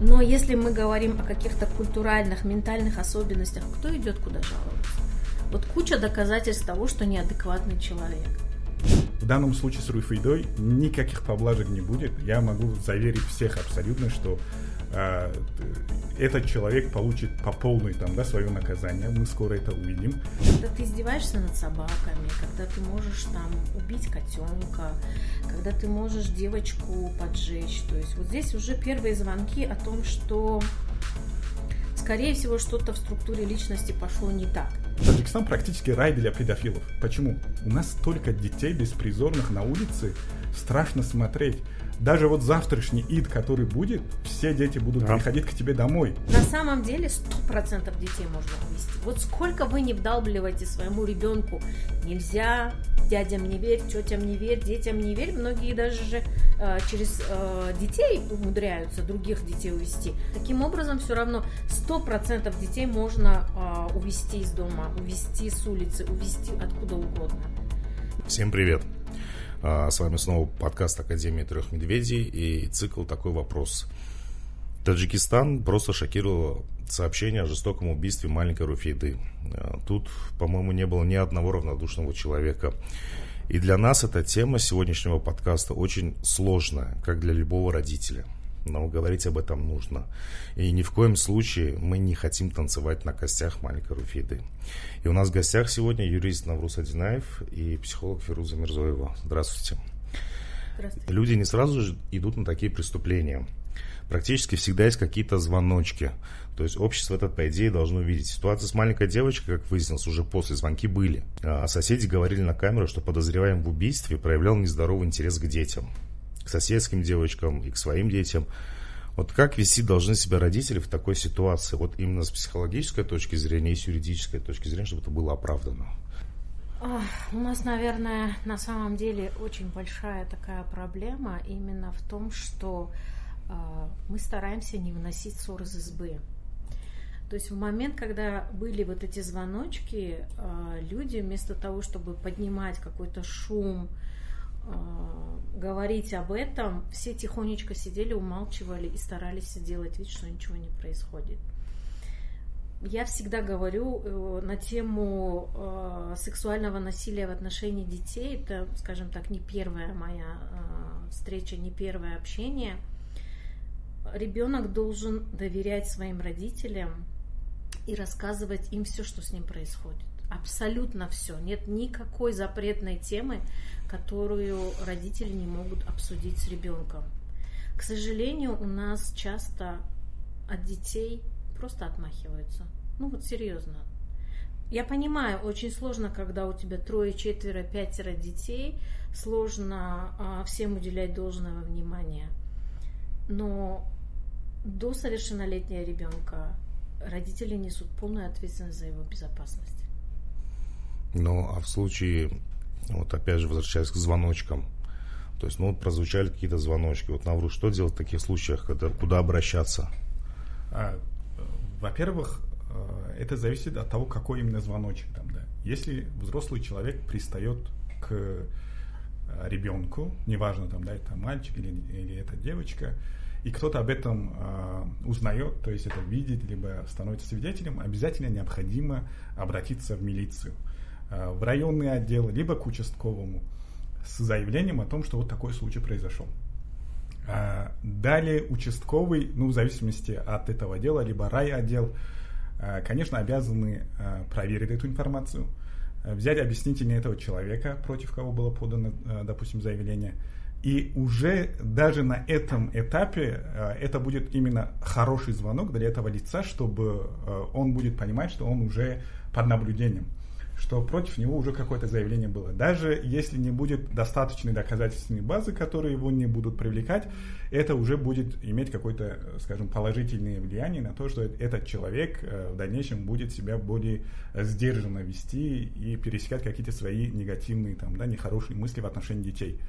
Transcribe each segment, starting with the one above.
Но если мы говорим о каких-то культуральных, ментальных особенностях, кто идет куда жаловаться? Вот куча доказательств того, что неадекватный человек. В данном случае с Руфидой никаких поблажек не будет. Я могу заверить всех абсолютно, что э, этот человек получит по полной там, да, свое наказание. Мы скоро это увидим. Когда ты издеваешься над собаками, когда ты можешь там убить котенка, когда ты можешь девочку поджечь. То есть вот здесь уже первые звонки о том, что скорее всего что-то в структуре личности пошло не так. Таджикистан практически рай для педофилов. Почему? У нас столько детей беспризорных на улице, страшно смотреть даже вот завтрашний ид, который будет, все дети будут да. приходить к тебе домой. На самом деле сто процентов детей можно увести. Вот сколько вы не вдалбливаете своему ребенку, нельзя, дядям не верь, тетям не верь, детям не верь. Многие даже же э, через э, детей умудряются других детей увести. Таким образом, все равно сто процентов детей можно э, увести из дома, увести с улицы, увести откуда угодно. Всем привет! А, с вами снова подкаст Академии трех медведей и цикл «Такой вопрос». Таджикистан просто шокировал сообщение о жестоком убийстве маленькой Руфейды. А, тут, по-моему, не было ни одного равнодушного человека. И для нас эта тема сегодняшнего подкаста очень сложная, как для любого родителя – но говорить об этом нужно. И ни в коем случае мы не хотим танцевать на костях маленькой Руфиды. И у нас в гостях сегодня юрист Наврус Адинаев и психолог Фируза Мирзоева. Здравствуйте. Здравствуйте. Люди не сразу же идут на такие преступления. Практически всегда есть какие-то звоночки. То есть общество это, по идее, должно видеть. Ситуация с маленькой девочкой, как выяснилось, уже после звонки были. А соседи говорили на камеру, что подозреваем в убийстве проявлял нездоровый интерес к детям к соседским девочкам и к своим детям. Вот как вести должны себя родители в такой ситуации, вот именно с психологической точки зрения и с юридической точки зрения, чтобы это было оправдано? У нас, наверное, на самом деле очень большая такая проблема именно в том, что э, мы стараемся не выносить ссор из избы. То есть в момент, когда были вот эти звоночки, э, люди вместо того, чтобы поднимать какой-то шум, а, говорить об этом, все тихонечко сидели, умалчивали и старались сделать вид, что ничего не происходит. Я всегда говорю э, на тему э, сексуального насилия в отношении детей. Это, скажем так, не первая моя э, встреча, не первое общение. Ребенок должен доверять своим родителям и рассказывать им все, что с ним происходит. Абсолютно все. Нет никакой запретной темы, которую родители не могут обсудить с ребенком. К сожалению, у нас часто от детей просто отмахиваются. Ну вот серьезно. Я понимаю, очень сложно, когда у тебя трое, четверо, пятеро детей, сложно а, всем уделять должного внимания. Но до совершеннолетия ребенка родители несут полную ответственность за его безопасность. Ну, а в случае вот опять же, возвращаясь к звоночкам. То есть, ну, вот прозвучали какие-то звоночки. Вот, Навру, что делать в таких случаях, когда, куда обращаться? А, во-первых, э, это зависит от того, какой именно звоночек там, да. Если взрослый человек пристает к э, ребенку, неважно там, да, это мальчик или, или это девочка, и кто-то об этом э, узнает, то есть это видит, либо становится свидетелем, обязательно необходимо обратиться в милицию. Э, в районный отдел, либо к участковому с заявлением о том, что вот такой случай произошел. Э, далее участковый, ну, в зависимости от этого дела, либо райотдел, э, конечно, обязаны проверить эту информацию, взять объяснительные этого человека, против кого было подано, допустим, заявление, и уже даже на этом этапе это будет именно хороший звонок для этого лица, чтобы он будет понимать, что он уже под наблюдением что против него уже какое-то заявление было. Даже если не будет достаточной доказательственной базы, которые его не будут привлекать, это уже будет иметь какое-то, скажем, положительное влияние на то, что этот человек э, в дальнейшем будет себя более сдержанно вести и пересекать какие-то свои негативные, там, да, нехорошие мысли в отношении детей.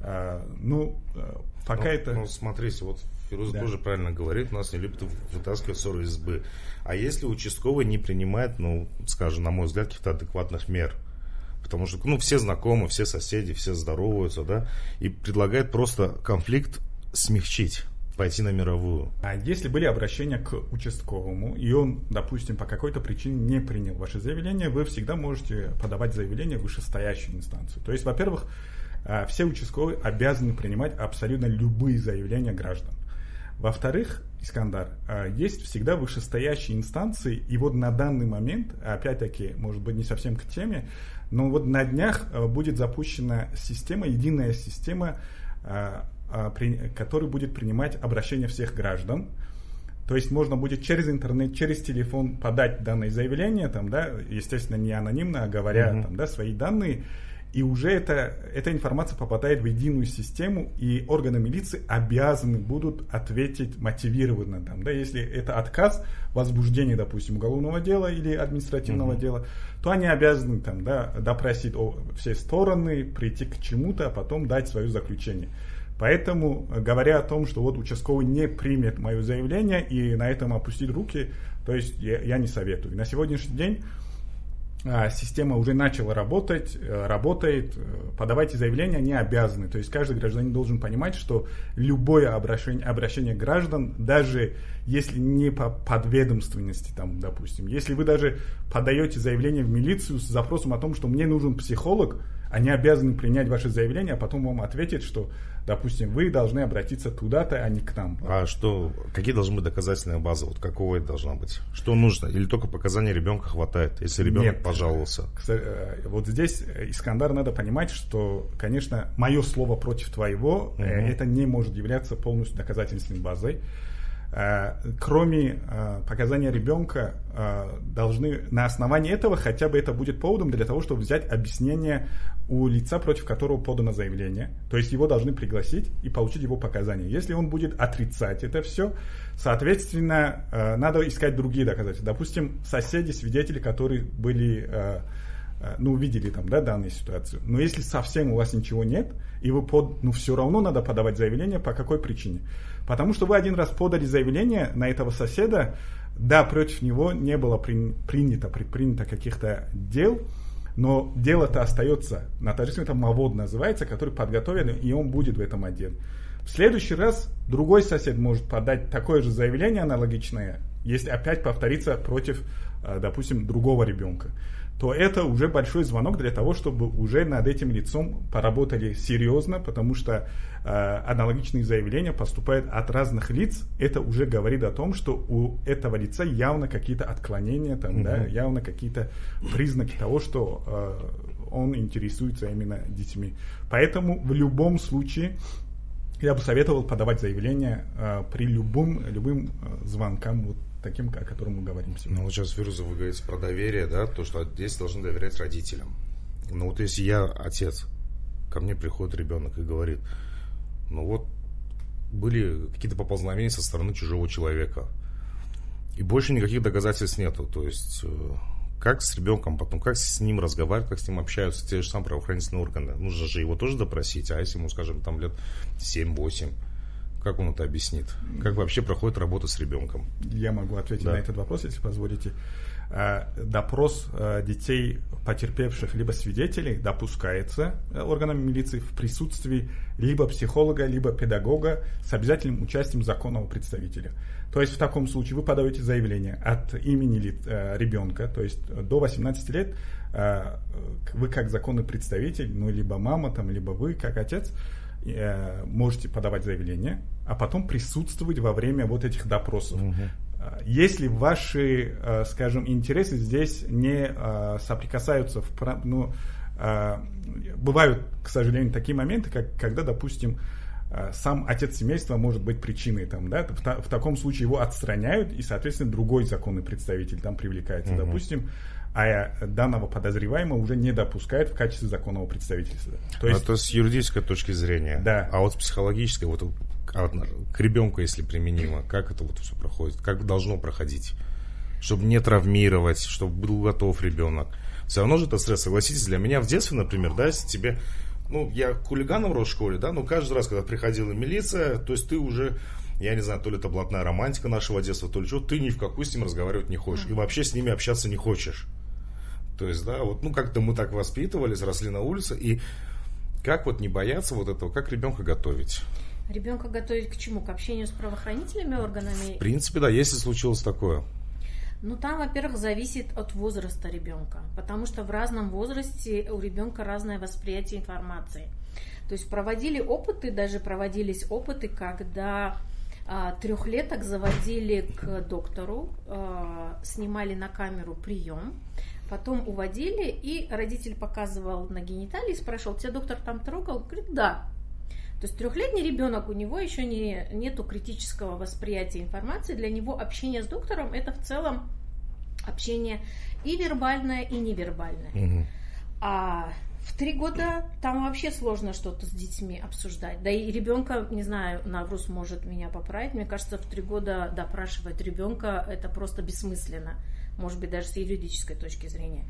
А, ну, э, пока ну, это... Ну, смотрите, вот Фируз да. тоже правильно говорит, у нас не любят вытаскивать ссоры из избы. А если участковый не принимает, ну, скажем, на мой взгляд, каких-то адекватных мер, потому что, ну, все знакомы, все соседи, все здороваются, да, и предлагает просто конфликт смягчить. пойти на мировую. А если были обращения к участковому, и он, допустим, по какой-то причине не принял ваше заявление, вы всегда можете подавать заявление в вышестоящую инстанцию. То есть, во-первых, все участковые обязаны принимать абсолютно любые заявления граждан. Во-вторых, Искандар, а, есть всегда вышестоящие инстанции, и вот на данный момент, опять-таки, может быть, не совсем к теме, но вот на днях а, будет запущена система, единая система, которая будет принимать обращения всех граждан. То есть можно будет через интернет, через телефон подать данное заявление, там, да, естественно, не анонимно, а говоря uh-huh. там, да, свои данные, и уже это, эта информация попадает в единую систему, и органы милиции обязаны будут ответить мотивированно. Там, да, если это отказ возбуждения, допустим, уголовного дела или административного mm-hmm. дела, то они обязаны там, да, допросить о, все стороны, прийти к чему-то, а потом дать свое заключение. Поэтому, говоря о том, что вот участковый не примет мое заявление и на этом опустить руки, то есть я, я не советую. На сегодняшний день система уже начала работать, э, работает, э, подавайте заявления, они обязаны. То есть каждый гражданин должен понимать, что любое обращение, обращение граждан, даже если не по подведомственности, там, допустим, если вы даже подаете заявление в милицию с запросом о том, что мне нужен психолог, они обязаны принять ваше заявление, а потом вам ответить, что, допустим, вы должны обратиться туда-то, а не к нам. А что, какие должны быть доказательные базы? Вот какого это должна быть? Что нужно? Или только показания ребенка хватает, если ребенок Нет. пожаловался? Э, вот здесь, Искандар, надо понимать, что, конечно, мое слово против твоего, угу. это не может являться полностью доказательственной базой. Э, кроме э, показания ребенка, э, должны на основании этого хотя бы это будет поводом для того, чтобы взять объяснение у лица, против которого подано заявление. То есть его должны пригласить и получить его показания. Если он будет отрицать это все, соответственно, надо искать другие доказательства. Допустим, соседи, свидетели, которые были ну, увидели там, да, данную ситуацию. Но если совсем у вас ничего нет, и вы под, ну, все равно надо подавать заявление, по какой причине? Потому что вы один раз подали заявление на этого соседа, да, против него не было при, принято, предпринято каких-то дел, но дело-то остается. На таджикском это мавод называется, который подготовлен, и он будет в этом отделе. В следующий раз другой сосед может подать такое же заявление аналогичное, если опять повторится против, э, допустим, другого ребенка то это уже большой звонок для того, чтобы уже над этим лицом поработали серьезно, потому что э, аналогичные заявления поступают от разных лиц. Это уже говорит о том, что у этого лица явно какие-то отклонения, там, mm-hmm. да, явно какие-то признаки того, что э, он интересуется именно детьми. Поэтому в любом случае я бы советовал подавать заявление э, при любом, любым э, звонкам вот таким, о котором мы говорим сегодня. Ну, вот сейчас, Фируза, вы говорите про доверие, да, то, что здесь должны доверять родителям. Ну, вот если я отец, ко мне приходит ребенок и говорит, ну вот, были какие-то поползновения со стороны чужого человека, и больше никаких доказательств нету, то есть э, как с ребенком потом, как с ним разговаривать, как с ним общаются те же самые правоохранительные органы. Нужно же его тоже допросить, а если ему, скажем, там лет 7-8, как он это объяснит? Как вообще проходит работа с ребенком? Я могу ответить да. на этот вопрос, если позволите. А, допрос а, детей, потерпевших либо свидетелей, допускается э, органами милиции в присутствии либо психолога, либо педагога с обязательным участием законного представителя. То есть в таком случае вы подаете заявление от имени э, ребенка, то есть до 18 лет э, вы как законный представитель, ну либо мама там, либо вы как отец, Э, можете подавать заявление, а потом присутствовать во время вот этих допросов. Угу. Если ваши, э, скажем, интересы здесь не соприкасаются, в, ну, бывают, к сожалению, такие моменты, как, когда, допустим, сам отец семейства может быть причиной там, да, в, в таком случае его отстраняют и, соответственно, другой законный представитель там привлекается. Угу. Допустим, а данного подозреваемого уже не допускают в качестве законного представительства. То есть, Это с юридической точки зрения. Да. А вот с психологической, вот а к ребенку, если применимо, как это вот все проходит, как должно проходить, чтобы не травмировать, чтобы был готов ребенок. Все равно же это стресс, согласитесь, для меня в детстве, например, да, если тебе ну, я хулиганом рос в школе, да, но каждый раз, когда приходила милиция, то есть ты уже, я не знаю, то ли это блатная романтика нашего детства, то ли что, ты ни в какую с ним разговаривать не хочешь, и вообще с ними общаться не хочешь. То есть, да, вот, ну, как-то мы так воспитывались, росли на улице, и как вот не бояться вот этого, как ребенка готовить? Ребенка готовить к чему? К общению с правоохранительными органами? В принципе, да, если случилось такое. Ну, там, во-первых, зависит от возраста ребенка, потому что в разном возрасте у ребенка разное восприятие информации. То есть проводили опыты, даже проводились опыты, когда а, трехлеток заводили к доктору, а, снимали на камеру прием, потом уводили, и родитель показывал на гениталии, спрашивал, тебя доктор там трогал? Говорит, да. То есть трехлетний ребенок, у него еще не, нету критического восприятия информации, для него общение с доктором это в целом общение и вербальное, и невербальное. Угу. А в три года там вообще сложно что-то с детьми обсуждать. Да и ребенка, не знаю, Наврус может меня поправить, мне кажется, в три года допрашивать ребенка это просто бессмысленно, может быть, даже с юридической точки зрения.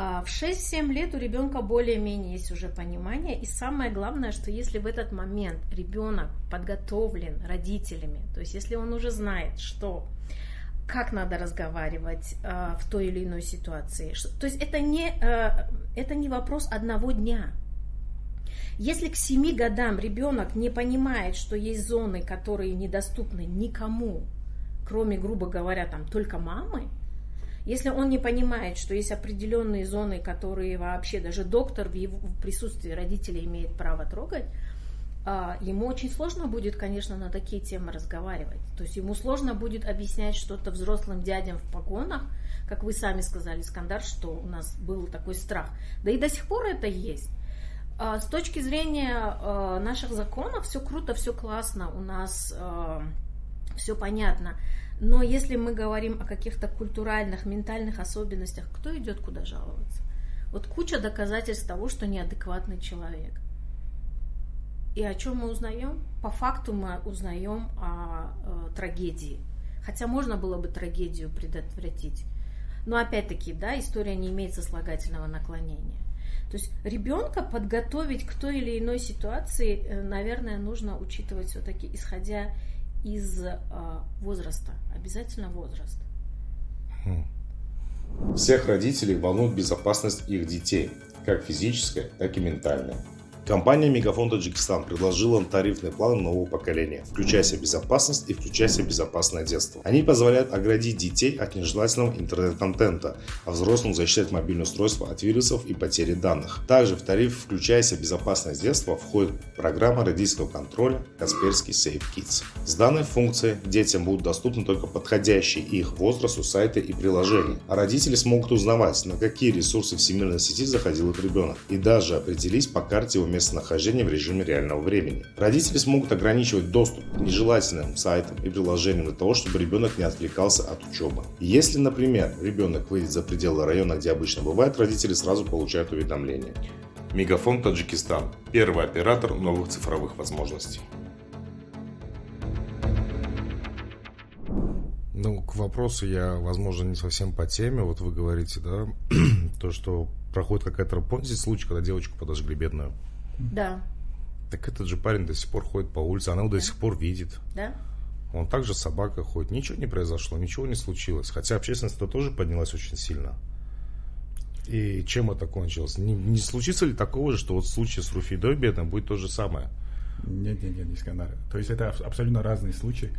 А, в 6-7 лет у ребенка более-менее есть уже понимание. И самое главное, что если в этот момент ребенок подготовлен родителями, то есть если он уже знает, что как надо разговаривать э, в той или иной ситуации. То есть это не, э, это не вопрос одного дня. Если к 7 годам ребенок не понимает, что есть зоны, которые недоступны никому, кроме, грубо говоря, там только мамы, если он не понимает, что есть определенные зоны, которые вообще даже доктор в, его, присутствии родителей имеет право трогать, а, ему очень сложно будет, конечно, на такие темы разговаривать. То есть ему сложно будет объяснять что-то взрослым дядям в погонах, как вы сами сказали, Скандар, что у нас был такой страх. Да и до сих пор это есть. А, с точки зрения а, наших законов все круто, все классно, у нас все понятно. Но если мы говорим о каких-то культуральных, ментальных особенностях, кто идет куда жаловаться? Вот куча доказательств того, что неадекватный человек. И о чем мы узнаем? По факту мы узнаем о, о трагедии. Хотя можно было бы трагедию предотвратить. Но опять-таки, да, история не имеет сослагательного наклонения. То есть ребенка подготовить к той или иной ситуации, э, наверное, нужно учитывать все-таки, исходя из э, возраста. Обязательно возраст. Хм. Всех родителей волнует безопасность их детей, как физическая, так и ментальная. Компания Мегафон Таджикистан предложила тарифные планы нового поколения, включая себе безопасность и включая себе безопасное детство. Они позволяют оградить детей от нежелательного интернет-контента, а взрослым защищать мобильное устройство от вирусов и потери данных. Также в тариф «Включая себе безопасное детство» входит программа родительского контроля Касперский Safe Kids. С данной функцией детям будут доступны только подходящие их возрасту сайты и приложения, а родители смогут узнавать, на какие ресурсы всемирной сети заходил их ребенок, и даже определить по карте его местонахождения в режиме реального времени. Родители смогут ограничивать доступ к нежелательным сайтам и приложениям для того, чтобы ребенок не отвлекался от учебы. Если, например, ребенок выйдет за пределы района, где обычно бывает, родители сразу получают уведомление. Мегафон Таджикистан. Первый оператор новых цифровых возможностей. Ну, к вопросу я, возможно, не совсем по теме. Вот вы говорите, да, то, что проходит какая-то, помните случай, когда девочку подожгли бедную? Да. Так этот же парень до сих пор ходит по улице, она его до сих пор видит. Да. Он также собака ходит. Ничего не произошло, ничего не случилось. Хотя общественность тоже поднялась очень сильно. И чем это кончилось? Не, не случится ли такого же, что вот в случае с Руфидой бедным будет то же самое? Нет, нет, нет, не Искандар. То есть это абсолютно разные случаи.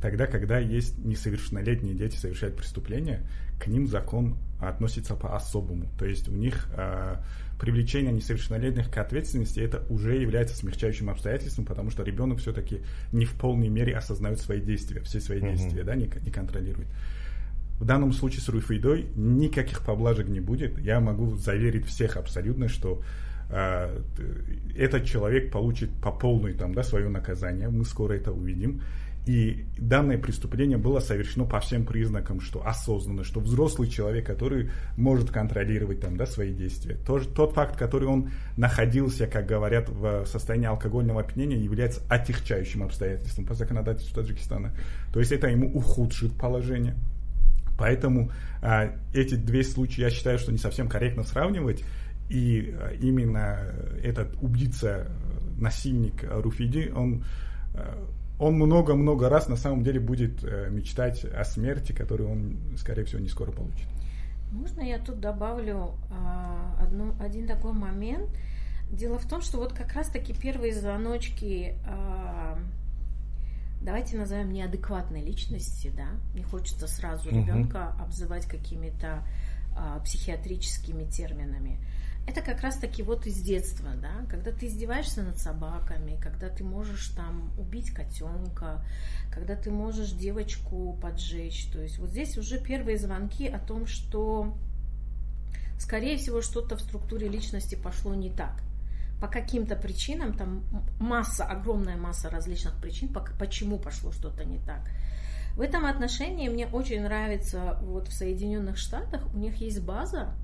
Тогда, когда есть несовершеннолетние дети совершают преступления, к ним закон относится по-особому. То есть у них э, привлечение несовершеннолетних к ответственности это уже является смягчающим обстоятельством, потому что ребенок все-таки не в полной мере осознает свои действия, все свои uh-huh. действия, да, не, не контролирует. В данном случае с Руфейдой никаких поблажек не будет. Я могу заверить всех абсолютно, что э, этот человек получит по полной там, да, свое наказание. Мы скоро это увидим. И данное преступление было совершено по всем признакам, что осознанно, что взрослый человек, который может контролировать там, да, свои действия. Тот, тот факт, который он находился, как говорят, в состоянии алкогольного опьянения, является отягчающим обстоятельством по законодательству Таджикистана. То есть это ему ухудшит положение. Поэтому а, эти две случаи я считаю, что не совсем корректно сравнивать. И а, именно этот убийца, насильник Руфиди, он а, он много-много раз на самом деле будет э, мечтать о смерти, которую он, скорее всего, не скоро получит. Можно я тут добавлю э, одну, один такой момент? Дело в том, что вот как раз-таки первые звоночки, э, давайте назовем неадекватной личности, да, не хочется сразу угу. ребенка обзывать какими-то э, психиатрическими терминами. Это как раз-таки вот из детства, да, когда ты издеваешься над собаками, когда ты можешь там убить котенка, когда ты можешь девочку поджечь. То есть вот здесь уже первые звонки о том, что, скорее всего, что-то в структуре личности пошло не так. По каким-то причинам, там масса, огромная масса различных причин, почему пошло что-то не так. В этом отношении мне очень нравится вот в Соединенных Штатах, у них есть база,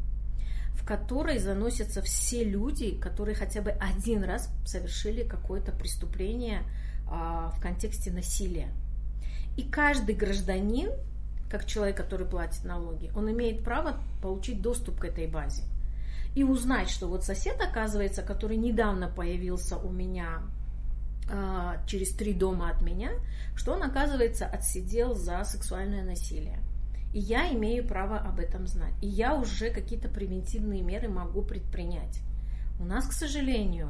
которой заносятся все люди, которые хотя бы один раз совершили какое-то преступление а, в контексте насилия. И каждый гражданин, как человек, который платит налоги, он имеет право получить доступ к этой базе. И узнать, что вот сосед, оказывается, который недавно появился у меня а, через три дома от меня, что он, оказывается, отсидел за сексуальное насилие. И я имею право об этом знать. И я уже какие-то превентивные меры могу предпринять. У нас, к сожалению,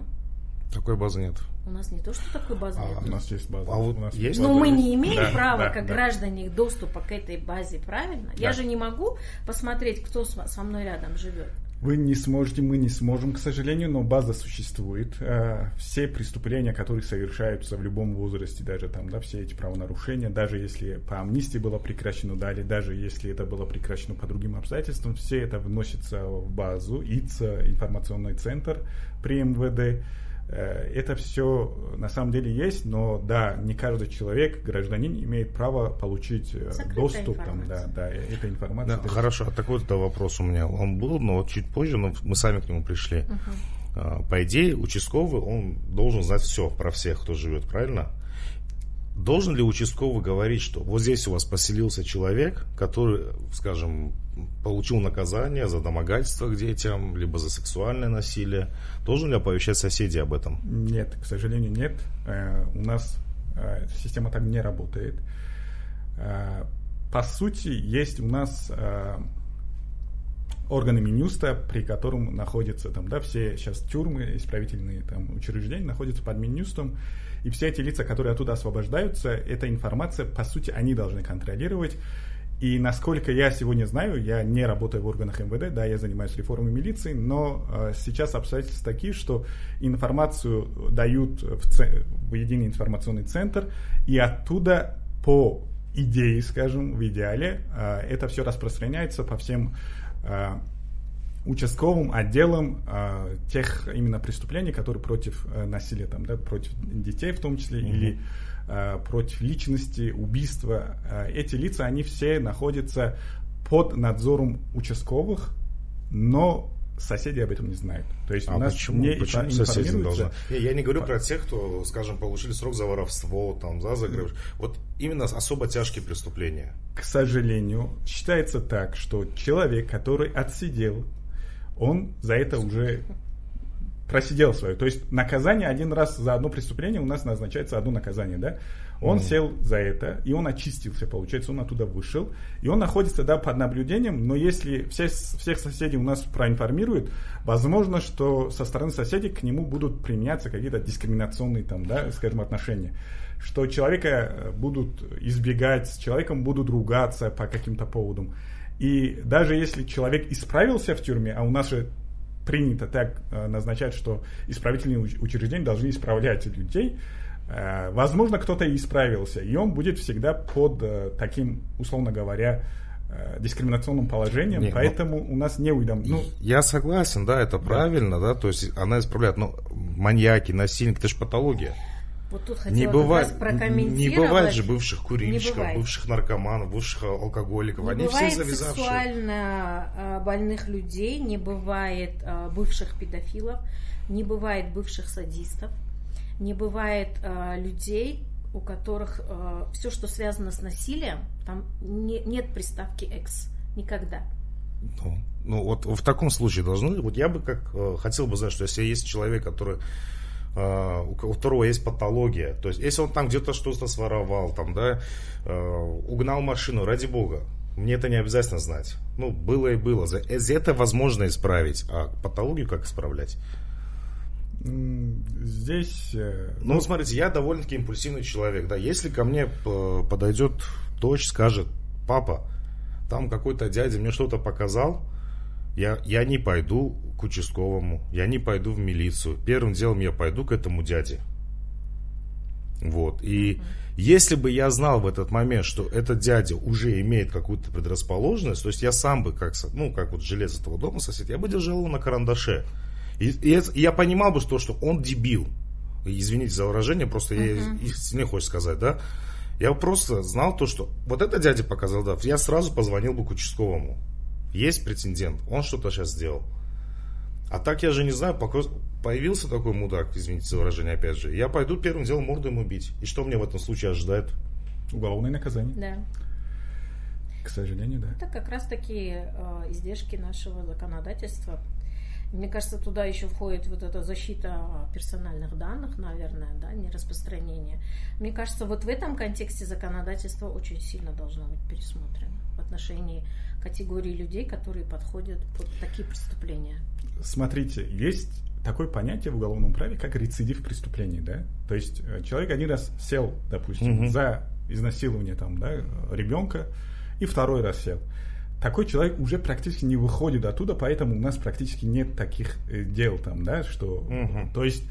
такой базы нет. У нас не то, что такой базы а, нет. У нас есть база. А вот у нас есть? Но база мы есть? не имеем Да, права, да, как да. граждане, доступа к этой базе, правильно? Я Да. же не могу посмотреть, кто со мной рядом живет. Вы не сможете, мы не сможем, к сожалению, но база существует. Э, Все преступления, которые совершаются в любом возрасте, даже там, да, все эти правонарушения, даже если по амнистии было прекращено, далее, даже если это было прекращено по другим обстоятельствам, все это вносится в базу, ИЦА, информационный центр при МВД. Э, Это все на самом деле есть, но да, не каждый человек, гражданин, имеет право получить э, Закрытая доступ там, да, да, э, эта информация. Да, есть- хорошо, а такой вот вопрос у меня. Он был, но вот чуть позже, но мы сами к нему пришли. А, По идее, участковый, он должен знать все про всех, кто живет, правильно? Должен ли участковый говорить, что вот здесь у вас поселился человек, который, скажем, получил наказание за домогательство к детям, либо за сексуальное насилие? Должен ли оповещать соседей об этом? Нет, к сожалению, нет. Э, У нас э, система так не работает. Э, По сути, есть у нас органы Минюста, при котором находятся там, да, все сейчас тюрьмы, исправительные там учреждения находятся под Минюстом, и все эти лица, которые оттуда освобождаются, эта информация, по сути, они должны контролировать. И насколько я сегодня знаю, я не работаю в органах МВД, да, я занимаюсь реформой милиции, но э, сейчас обстоятельства такие, что информацию дают в, це- в единый информационный центр, и оттуда по идее, скажем, в идеале, э, это все распространяется по всем э, участковым отделам э, тех именно преступлений, которые против э, насилия, там, да, против детей в том числе, Мгм. или э, против личности, убийства. Э, эти лица, они все находятся под надзором участковых, но соседи об этом не знают. То есть А у нас почему, не почему соседи должны? Не, я не говорю про тех, кто, скажем, получили срок за воровство, там, за загреб. Вот именно особо тяжкие преступления. к сожалению, считается так, что человек, который отсидел, он за это уже просидел свое. То есть наказание один раз за одно преступление у нас назначается одно наказание, да? Он Мгм. сел за это, и он очистился, получается, он оттуда вышел, и он находится, да, под наблюдением, но если все, всех соседей у нас проинформируют, возможно, что со стороны соседей к нему будут применяться какие-то дискриминационные, там, да, скажем, отношения что человека э, будут избегать, с человеком будут ругаться по каким-то поводам. И даже если человек исправился в тюрьме, а у нас же принято так э, назначать, что исправительные уч- учреждения должны исправлять людей, э, возможно, кто-то и исправился, и он будет всегда под э, таким, условно говоря, дискриминационным положением, Не, ну- поэтому у нас не уйдем. Ну, Я согласен, да, это правильно, да, то есть она исправляет, но маньяки, насильники, это же патология. Вот тут хотела Не как бывает, раз прокомментировать. не бывает же бывших курильщиков, бывших наркоманов, бывших алкоголиков. Не Они бывает все завязавшие. сексуально а, больных людей, не бывает а, бывших педофилов, не бывает бывших садистов, не бывает а, людей, у которых все, что связано с насилием, там не- нет приставки «экс». Никогда. Ну, ну, вот в таком случае должны, вот я бы как э, хотел бы знать, что если есть человек, который у ко- у которого есть патология, то есть если он там где-то что-то своровал, там, да, э, угнал машину, ради бога, мне это не обязательно знать. Ну, было и было. Это возможно исправить, а патологию как исправлять? Здесь... Э, ну, ну, смотрите, я довольно-таки импульсивный человек, да. Если ко мне э, подойдет дочь, скажет, папа, там какой-то дядя мне что-то показал, я, я не пойду к участковому, я не пойду в милицию. Первым делом я пойду к этому дяде. Вот. И если бы я знал в этот момент, что этот дядя уже имеет какую-то предрасположенность, то есть я сам бы, как, ну, как вот желез этого дома сосед, я бы держал его на карандаше. И, и, это, и я понимал бы, что, что он дебил. Извините за выражение, просто uh-huh. я не хочешь сказать, да? Я просто знал то, что вот этот дядя показал, да, я сразу позвонил бы к участковому. Есть претендент, он что-то сейчас сделал. А так я же не знаю, появился такой мудак, извините за выражение опять же, я пойду первым делом морду ему бить. И что мне в этом случае ожидает? Уголовное наказание. Да. К сожалению, да. Это как раз такие э, издержки нашего законодательства. Мне кажется, туда еще входит вот эта защита персональных данных, наверное, да, не распространение. Мне кажется, вот в этом контексте законодательство очень сильно должно быть пересмотрено в отношении категории людей, которые подходят под такие преступления. Смотрите, есть такое понятие в уголовном праве, как рецидив преступлений, да? То есть э, человек один раз сел, допустим, угу. за изнасилование там, да, ребенка, и второй раз сел такой человек уже практически не выходит оттуда, поэтому у нас практически нет таких э, дел там, да, что, угу. то есть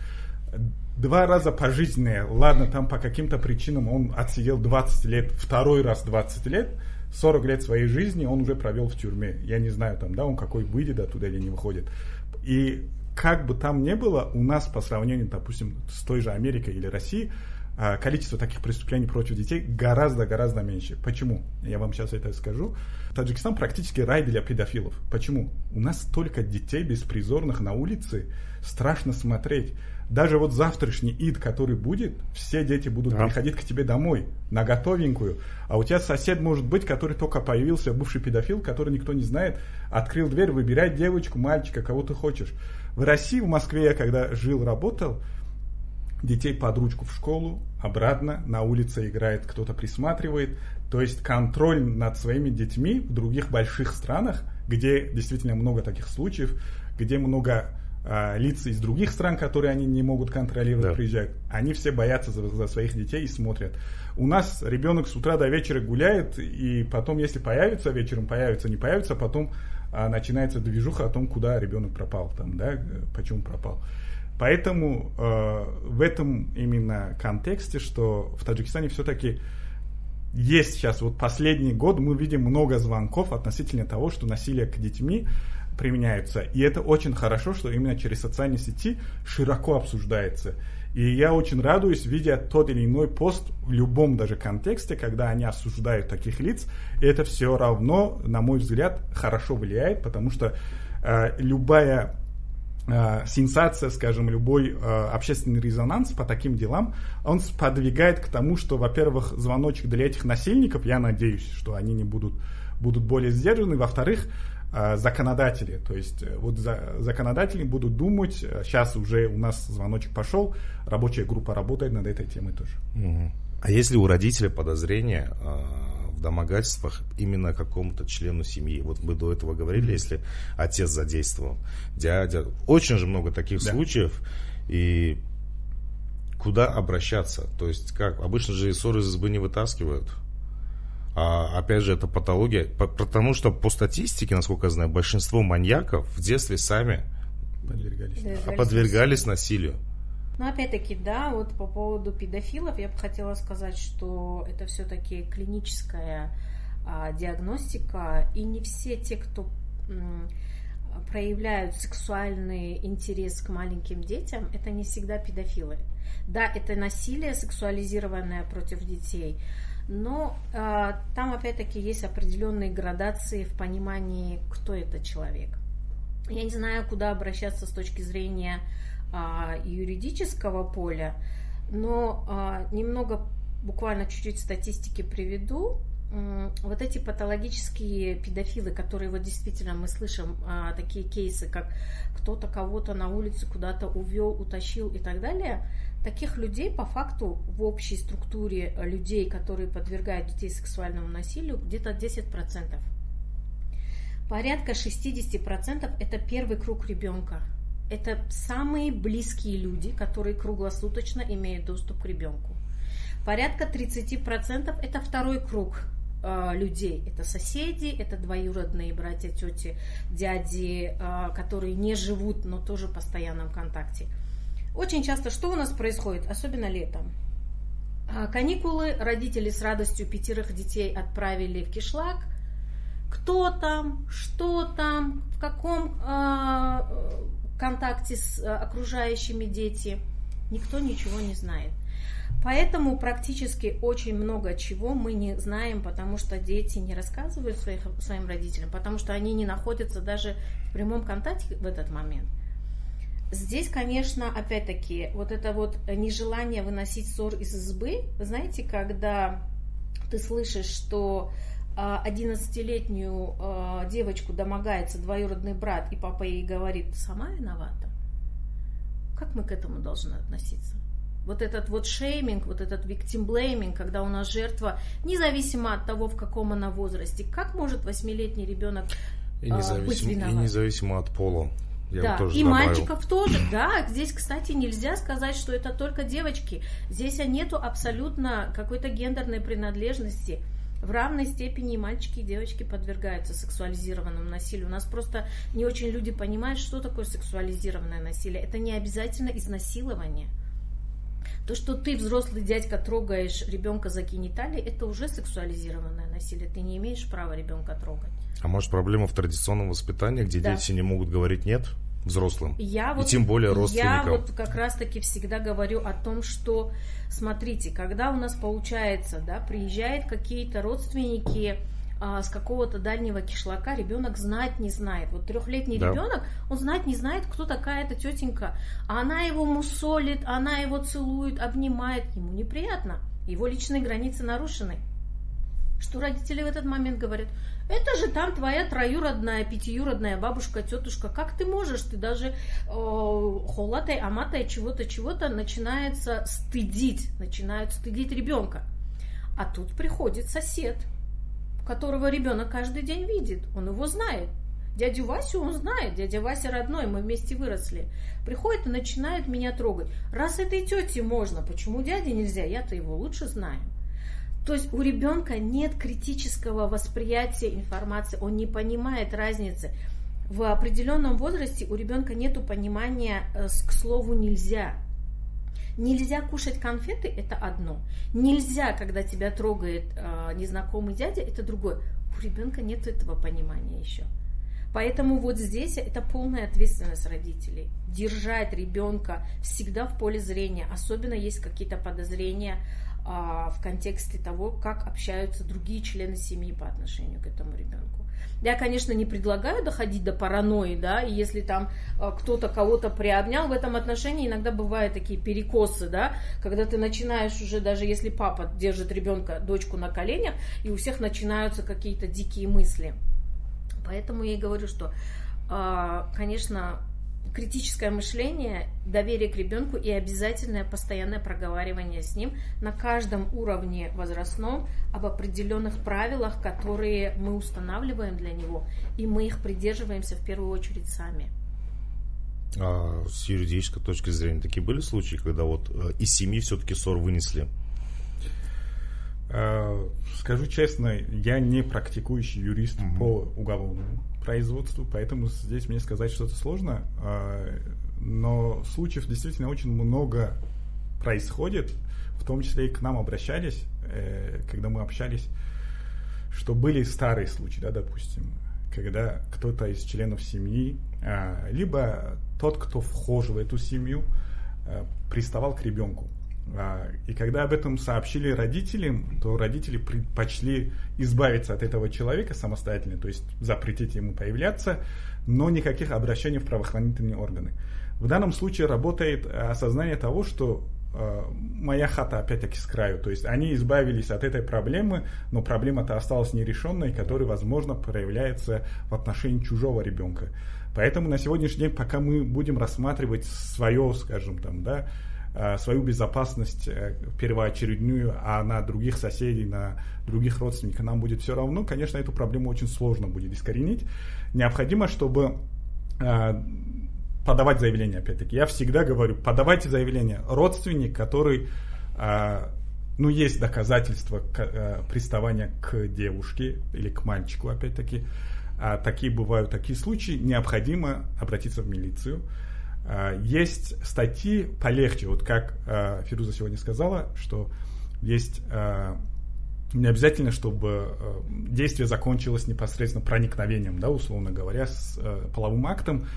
два раза пожизненное, ладно, там по каким-то причинам он отсидел 20 лет, второй раз 20 лет, 40 лет своей жизни он уже провел в тюрьме. Я не знаю, там, да, он какой выйдет оттуда или не выходит. И как бы там ни было, у нас по сравнению, допустим, с той же Америкой или Россией, а, количество таких преступлений против детей гораздо-гораздо меньше. Почему? Я вам сейчас это скажу. Таджикистан практически рай для педофилов. Почему? У нас столько детей беспризорных на улице, страшно смотреть. Даже вот завтрашний ид, который будет, все дети будут да. приходить к тебе домой, на готовенькую. А у тебя сосед может быть, который только появился, бывший педофил, который никто не знает, открыл дверь, выбирай девочку, мальчика, кого ты хочешь. В России, в Москве, я когда жил, работал, детей под ручку в школу, обратно, на улице играет, кто-то присматривает. То есть контроль над своими детьми в других больших странах, где действительно много таких случаев, где много э, лиц из других стран, которые они не могут контролировать, да. приезжают, они все боятся за, за своих детей и смотрят. У нас ребенок с утра до вечера гуляет, и потом, если появится вечером, появится, не появится, потом а, начинается движуха о том, куда ребенок пропал, там, да, почему пропал. Поэтому э, в этом именно контексте, что в Таджикистане все-таки есть сейчас, вот последний год мы видим много звонков относительно того, что насилие к детьми применяется. И это очень хорошо, что именно через социальные сети широко обсуждается. И я очень радуюсь, видя тот или иной пост в любом даже контексте, когда они осуждают таких лиц. И это все равно, на мой взгляд, хорошо влияет, потому что э, любая э, сенсация, скажем, любой э, общественный резонанс по таким делам, он сподвигает к тому, что, во-первых, звоночек для этих насильников, я надеюсь, что они не будут, будут более сдержаны, во-вторых, законодатели, то есть э, вот за, законодатели будут думать, сейчас уже у нас звоночек пошел, рабочая группа работает над этой темой тоже. А если у родителя подозрения, в домогательствах именно какому-то члену семьи. Вот мы до этого говорили, если отец задействован, дядя. Очень же много таких да. случаев. И куда обращаться? То есть как? Обычно же ссоры из избы не вытаскивают. А опять же, это патология. Потому что по статистике, насколько я знаю, большинство маньяков в детстве сами подвергались, подвергались насилию. Но опять-таки, да, вот по поводу педофилов я бы хотела сказать, что это все-таки клиническая а, диагностика, и не все те, кто м, проявляют сексуальный интерес к маленьким детям, это не всегда педофилы. Да, это насилие сексуализированное против детей, но э, там опять-таки есть определенные градации в понимании, кто это человек. Я не знаю, куда обращаться с точки зрения а, юридического поля, но а, немного, буквально чуть-чуть статистики приведу. Вот эти патологические педофилы, которые вот действительно мы слышим а, такие кейсы, как кто-то кого-то на улице куда-то увел, утащил и так далее, таких людей по факту в общей структуре людей, которые подвергают детей сексуальному насилию, где-то 10%. Порядка 60% это первый круг ребенка. Это самые близкие люди, которые круглосуточно имеют доступ к ребенку. Порядка 30% это второй круг э, людей. Это соседи, это двоюродные братья, тети, дяди, э, которые не живут, но тоже в постоянном контакте. Очень часто что у нас происходит, особенно летом? А, каникулы родители с радостью пятерых детей отправили в кишлак. Кто там, что там, в каком э, контакте с окружающими дети, никто ничего не знает. Поэтому практически очень много чего мы не знаем, потому что дети не рассказывают своих, своим родителям, потому что они не находятся даже в прямом контакте в этот момент. Здесь, конечно, опять-таки, вот это вот нежелание выносить ссор из избы, вы знаете, когда ты слышишь, что 11-летнюю а, а, девочку домогается двоюродный брат, и папа ей говорит, сама виновата. Как мы к этому должны относиться? Вот этот вот шейминг, вот этот victim blaming, когда у нас жертва, независимо от того, в каком она возрасте, как может восьмилетний ребенок и независимо, быть виноват? И независимо от пола. Я да, тоже и добавил. мальчиков тоже, да. Здесь, кстати, нельзя сказать, что это только девочки. Здесь нету абсолютно какой-то гендерной принадлежности. В равной степени и мальчики, и девочки подвергаются сексуализированному насилию. У нас просто не очень люди понимают, что такое сексуализированное насилие. Это не обязательно изнасилование. То, что ты, взрослый дядька, трогаешь ребенка за гениталии, это уже сексуализированное насилие. Ты не имеешь права ребенка трогать. А может проблема в традиционном воспитании, где да. дети не могут говорить нет взрослым? Я и вот, тем более родственникам. Я вот как раз-таки всегда говорю о том, что, смотрите, когда у нас получается, да, приезжают какие-то родственники, а, с какого-то дальнего кишлака ребенок знать не знает. Вот трехлетний да. ребенок, он знать не знает, кто такая эта тетенька. А она его мусолит, она его целует, обнимает. Ему неприятно. Его личные границы нарушены. Что родители в этот момент говорят? Это же там твоя троюродная, пятиюродная бабушка, тетушка. Как ты можешь? Ты даже э, холатой, аматой, чего-то, чего-то начинается стыдить, начинают стыдить ребенка. А тут приходит сосед, которого ребенок каждый день видит. Он его знает. Дядю Васю он знает, дядя Вася родной, мы вместе выросли. Приходит и начинает меня трогать. Раз этой тете можно, почему дяде нельзя? Я-то его лучше знаю. То есть у ребенка нет критического восприятия информации, он не понимает разницы. В определенном возрасте у ребенка нет понимания э, к слову нельзя. Нельзя кушать конфеты, это одно. Нельзя, когда тебя трогает э, незнакомый дядя, это другое. У ребенка нет этого понимания еще. Поэтому вот здесь это полная ответственность родителей. Держать ребенка всегда в поле зрения. Особенно есть какие-то подозрения в контексте того, как общаются другие члены семьи по отношению к этому ребенку. Я, конечно, не предлагаю доходить до паранойи, да, и если там э, кто-то кого-то приобнял, в этом отношении иногда бывают такие перекосы, да, когда ты начинаешь уже, даже если папа держит ребенка, дочку на коленях, и у всех начинаются какие-то дикие мысли. Поэтому я и говорю, что, а, конечно, критическое мышление, доверие к ребенку и обязательное постоянное проговаривание с ним на каждом уровне возрастном об определенных правилах, которые мы устанавливаем для него, и мы их придерживаемся в первую очередь сами. А с юридической точки зрения такие были случаи, когда вот э, из семьи все-таки ссор вынесли? А, скажу честно, я не практикующий юрист угу. по уголовному производству, поэтому здесь мне сказать что-то сложно. А, но случаев действительно очень много происходит, в том числе и к нам обращались, э, когда мы общались, что были старые случаи, да, допустим, когда кто-то из членов семьи, а, либо тот, кто вхож в эту семью, э, приставал к ребенку. А, и когда об этом сообщили родителям, то родители предпочли избавиться от этого человека самостоятельно, то есть запретить ему появляться, но никаких обращений в правоохранительные органы. В данном случае работает осознание того, что э, моя хата опять-таки с краю. То есть они избавились от этой проблемы, но проблема-то осталась нерешенной, которая, возможно, проявляется в отношении чужого ребенка. Поэтому на сегодняшний день, пока мы будем рассматривать свое, скажем там, да, Э, свою безопасность э, первоочередную, а на других соседей, на других родственников нам будет все равно, конечно, эту проблему очень сложно будет искоренить. Необходимо, чтобы э, подавать заявление, опять-таки. Я всегда говорю, подавайте заявление. Родственник, который, э, ну, есть доказательства э, приставания к девушке или к мальчику, опять-таки, а такие бывают такие случаи, необходимо обратиться в милицию. А, есть статьи полегче, вот как а, Фируза сегодня сказала, что есть а, не обязательно, чтобы действие закончилось непосредственно проникновением, да, условно говоря, с половым актом.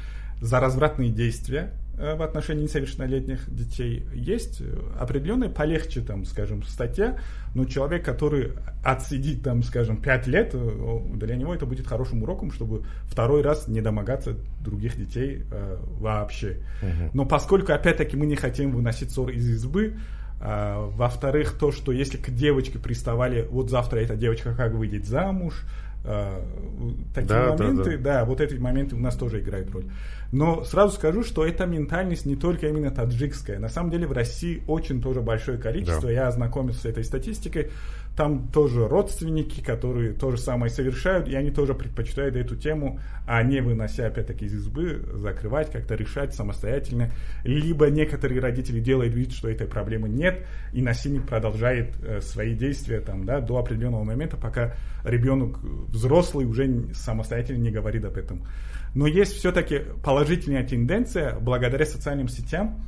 За развратные действия в отношении несовершеннолетних детей есть определенная полегче, там, скажем, статья, но человек, который отсидит, там, скажем, 5 лет, э, для него это будет хорошим уроком, чтобы второй раз не домогаться других детей э, вообще. Угу. Но поскольку, опять-таки, мы не хотим выносить ссор из избы, а, во-вторых, то, что если к девочке приставали, вот завтра эта девочка как выйдет замуж, такие да, моменты, да, да. да, вот эти моменты у нас тоже играют роль. Но сразу скажу, что эта ментальность не только именно таджикская. На самом деле в России очень тоже большое количество. Да. Я ознакомился с этой статистикой. Там тоже родственники, которые то же самое совершают, и они тоже предпочитают эту тему, а не вынося опять-таки из избы, закрывать, как-то решать самостоятельно. Либо некоторые родители делают вид, что этой проблемы нет, и насильник продолжает э, свои действия там, да, до определенного момента, пока ребенок взрослый уже самостоятельно не говорит об этом. Но есть все-таки положительная тенденция благодаря социальным сетям.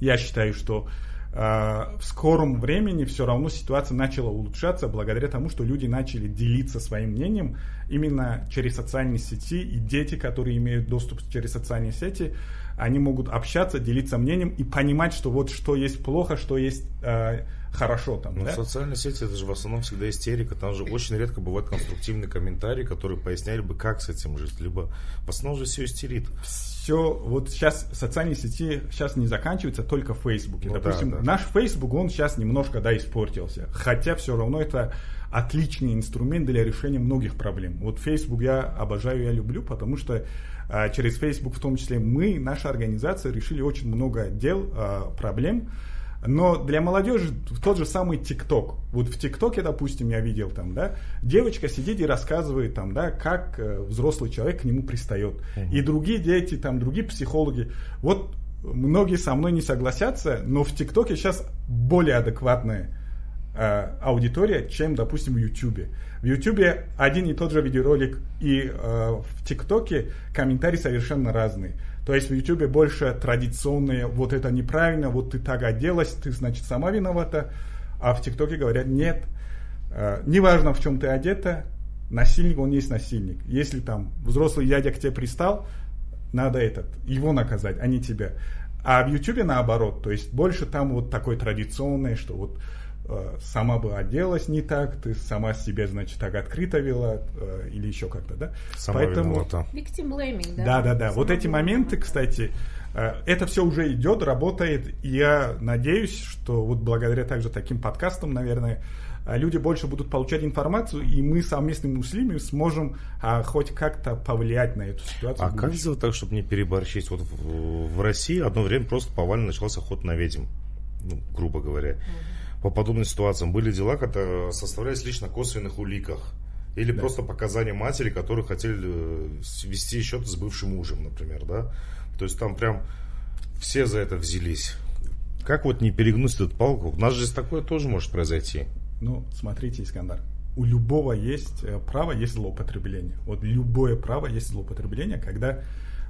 Я считаю, что э, в скором времени все равно ситуация начала улучшаться благодаря тому, что люди начали делиться своим мнением именно через социальные сети, и дети, которые имеют доступ через социальные сети, они могут общаться, делиться мнением и понимать, что вот что есть плохо, что есть э, хорошо там. Ну, да? социальные сети это же в основном всегда истерика, там же очень редко бывают конструктивные комментарии, которые поясняли бы, как с этим жить, либо в основном же все истерит. Все, вот сейчас социальные сети сейчас не заканчиваются только в Фейсбуке. Ну, Допустим, да, да. наш Фейсбук, он сейчас немножко, да, испортился, хотя все равно это отличный инструмент для решения многих проблем. Вот Facebook я обожаю, я люблю, потому что через Facebook в том числе мы, наша организация, решили очень много дел, а, проблем, но для молодежи тот же самый ТикТок. Вот в ТикТоке, допустим, я видел там, да, девочка сидит и рассказывает там, да, как э, взрослый человек к нему пристает. Угу. И другие дети, там, другие психологи. Вот многие со мной не согласятся, но в ТикТоке сейчас более адекватная э, аудитория, чем, допустим, в Ютубе. В Ютубе один и тот же видеоролик, и э, в ТикТоке комментарии совершенно разные. То есть в Ютубе больше традиционные, вот это неправильно, вот ты так оделась, ты, значит, сама виновата. А в ТикТоке говорят, нет, э, неважно, в чем ты одета, насильник, он есть насильник. Если там взрослый дядя к тебе пристал, надо этот, его наказать, а не тебя. А в Ютубе наоборот, то есть больше там вот такой традиционный, что вот Э, сама бы оделась не так, ты сама себе, значит, так открыто вела э, или еще как-то, да? Сама Поэтому... виновата. Victim blaming, да? Да, да, да. Вот эти моменты, кстати, э, это все уже идет, работает, и я надеюсь, что вот благодаря также таким подкастам, наверное, люди больше будут получать информацию, и мы совместными усилиями сможем а, хоть как-то повлиять на эту ситуацию. А как сделать так, чтобы не переборщить? Вот в, в России одно время просто повально начался ход на ведьм, ну, грубо говоря. Mm-hmm по подобным ситуациям были дела, которые составлялись лично косвенных уликах. Или да. просто показания матери, которые хотели э, вести счет с бывшим мужем, например, да. То есть там прям все за это взялись. Как вот не перегнуть эту палку? У нас же такое тоже может произойти. Ну, смотрите, Искандар, у любого есть э, право, есть злоупотребление. Вот любое право есть злоупотребление, когда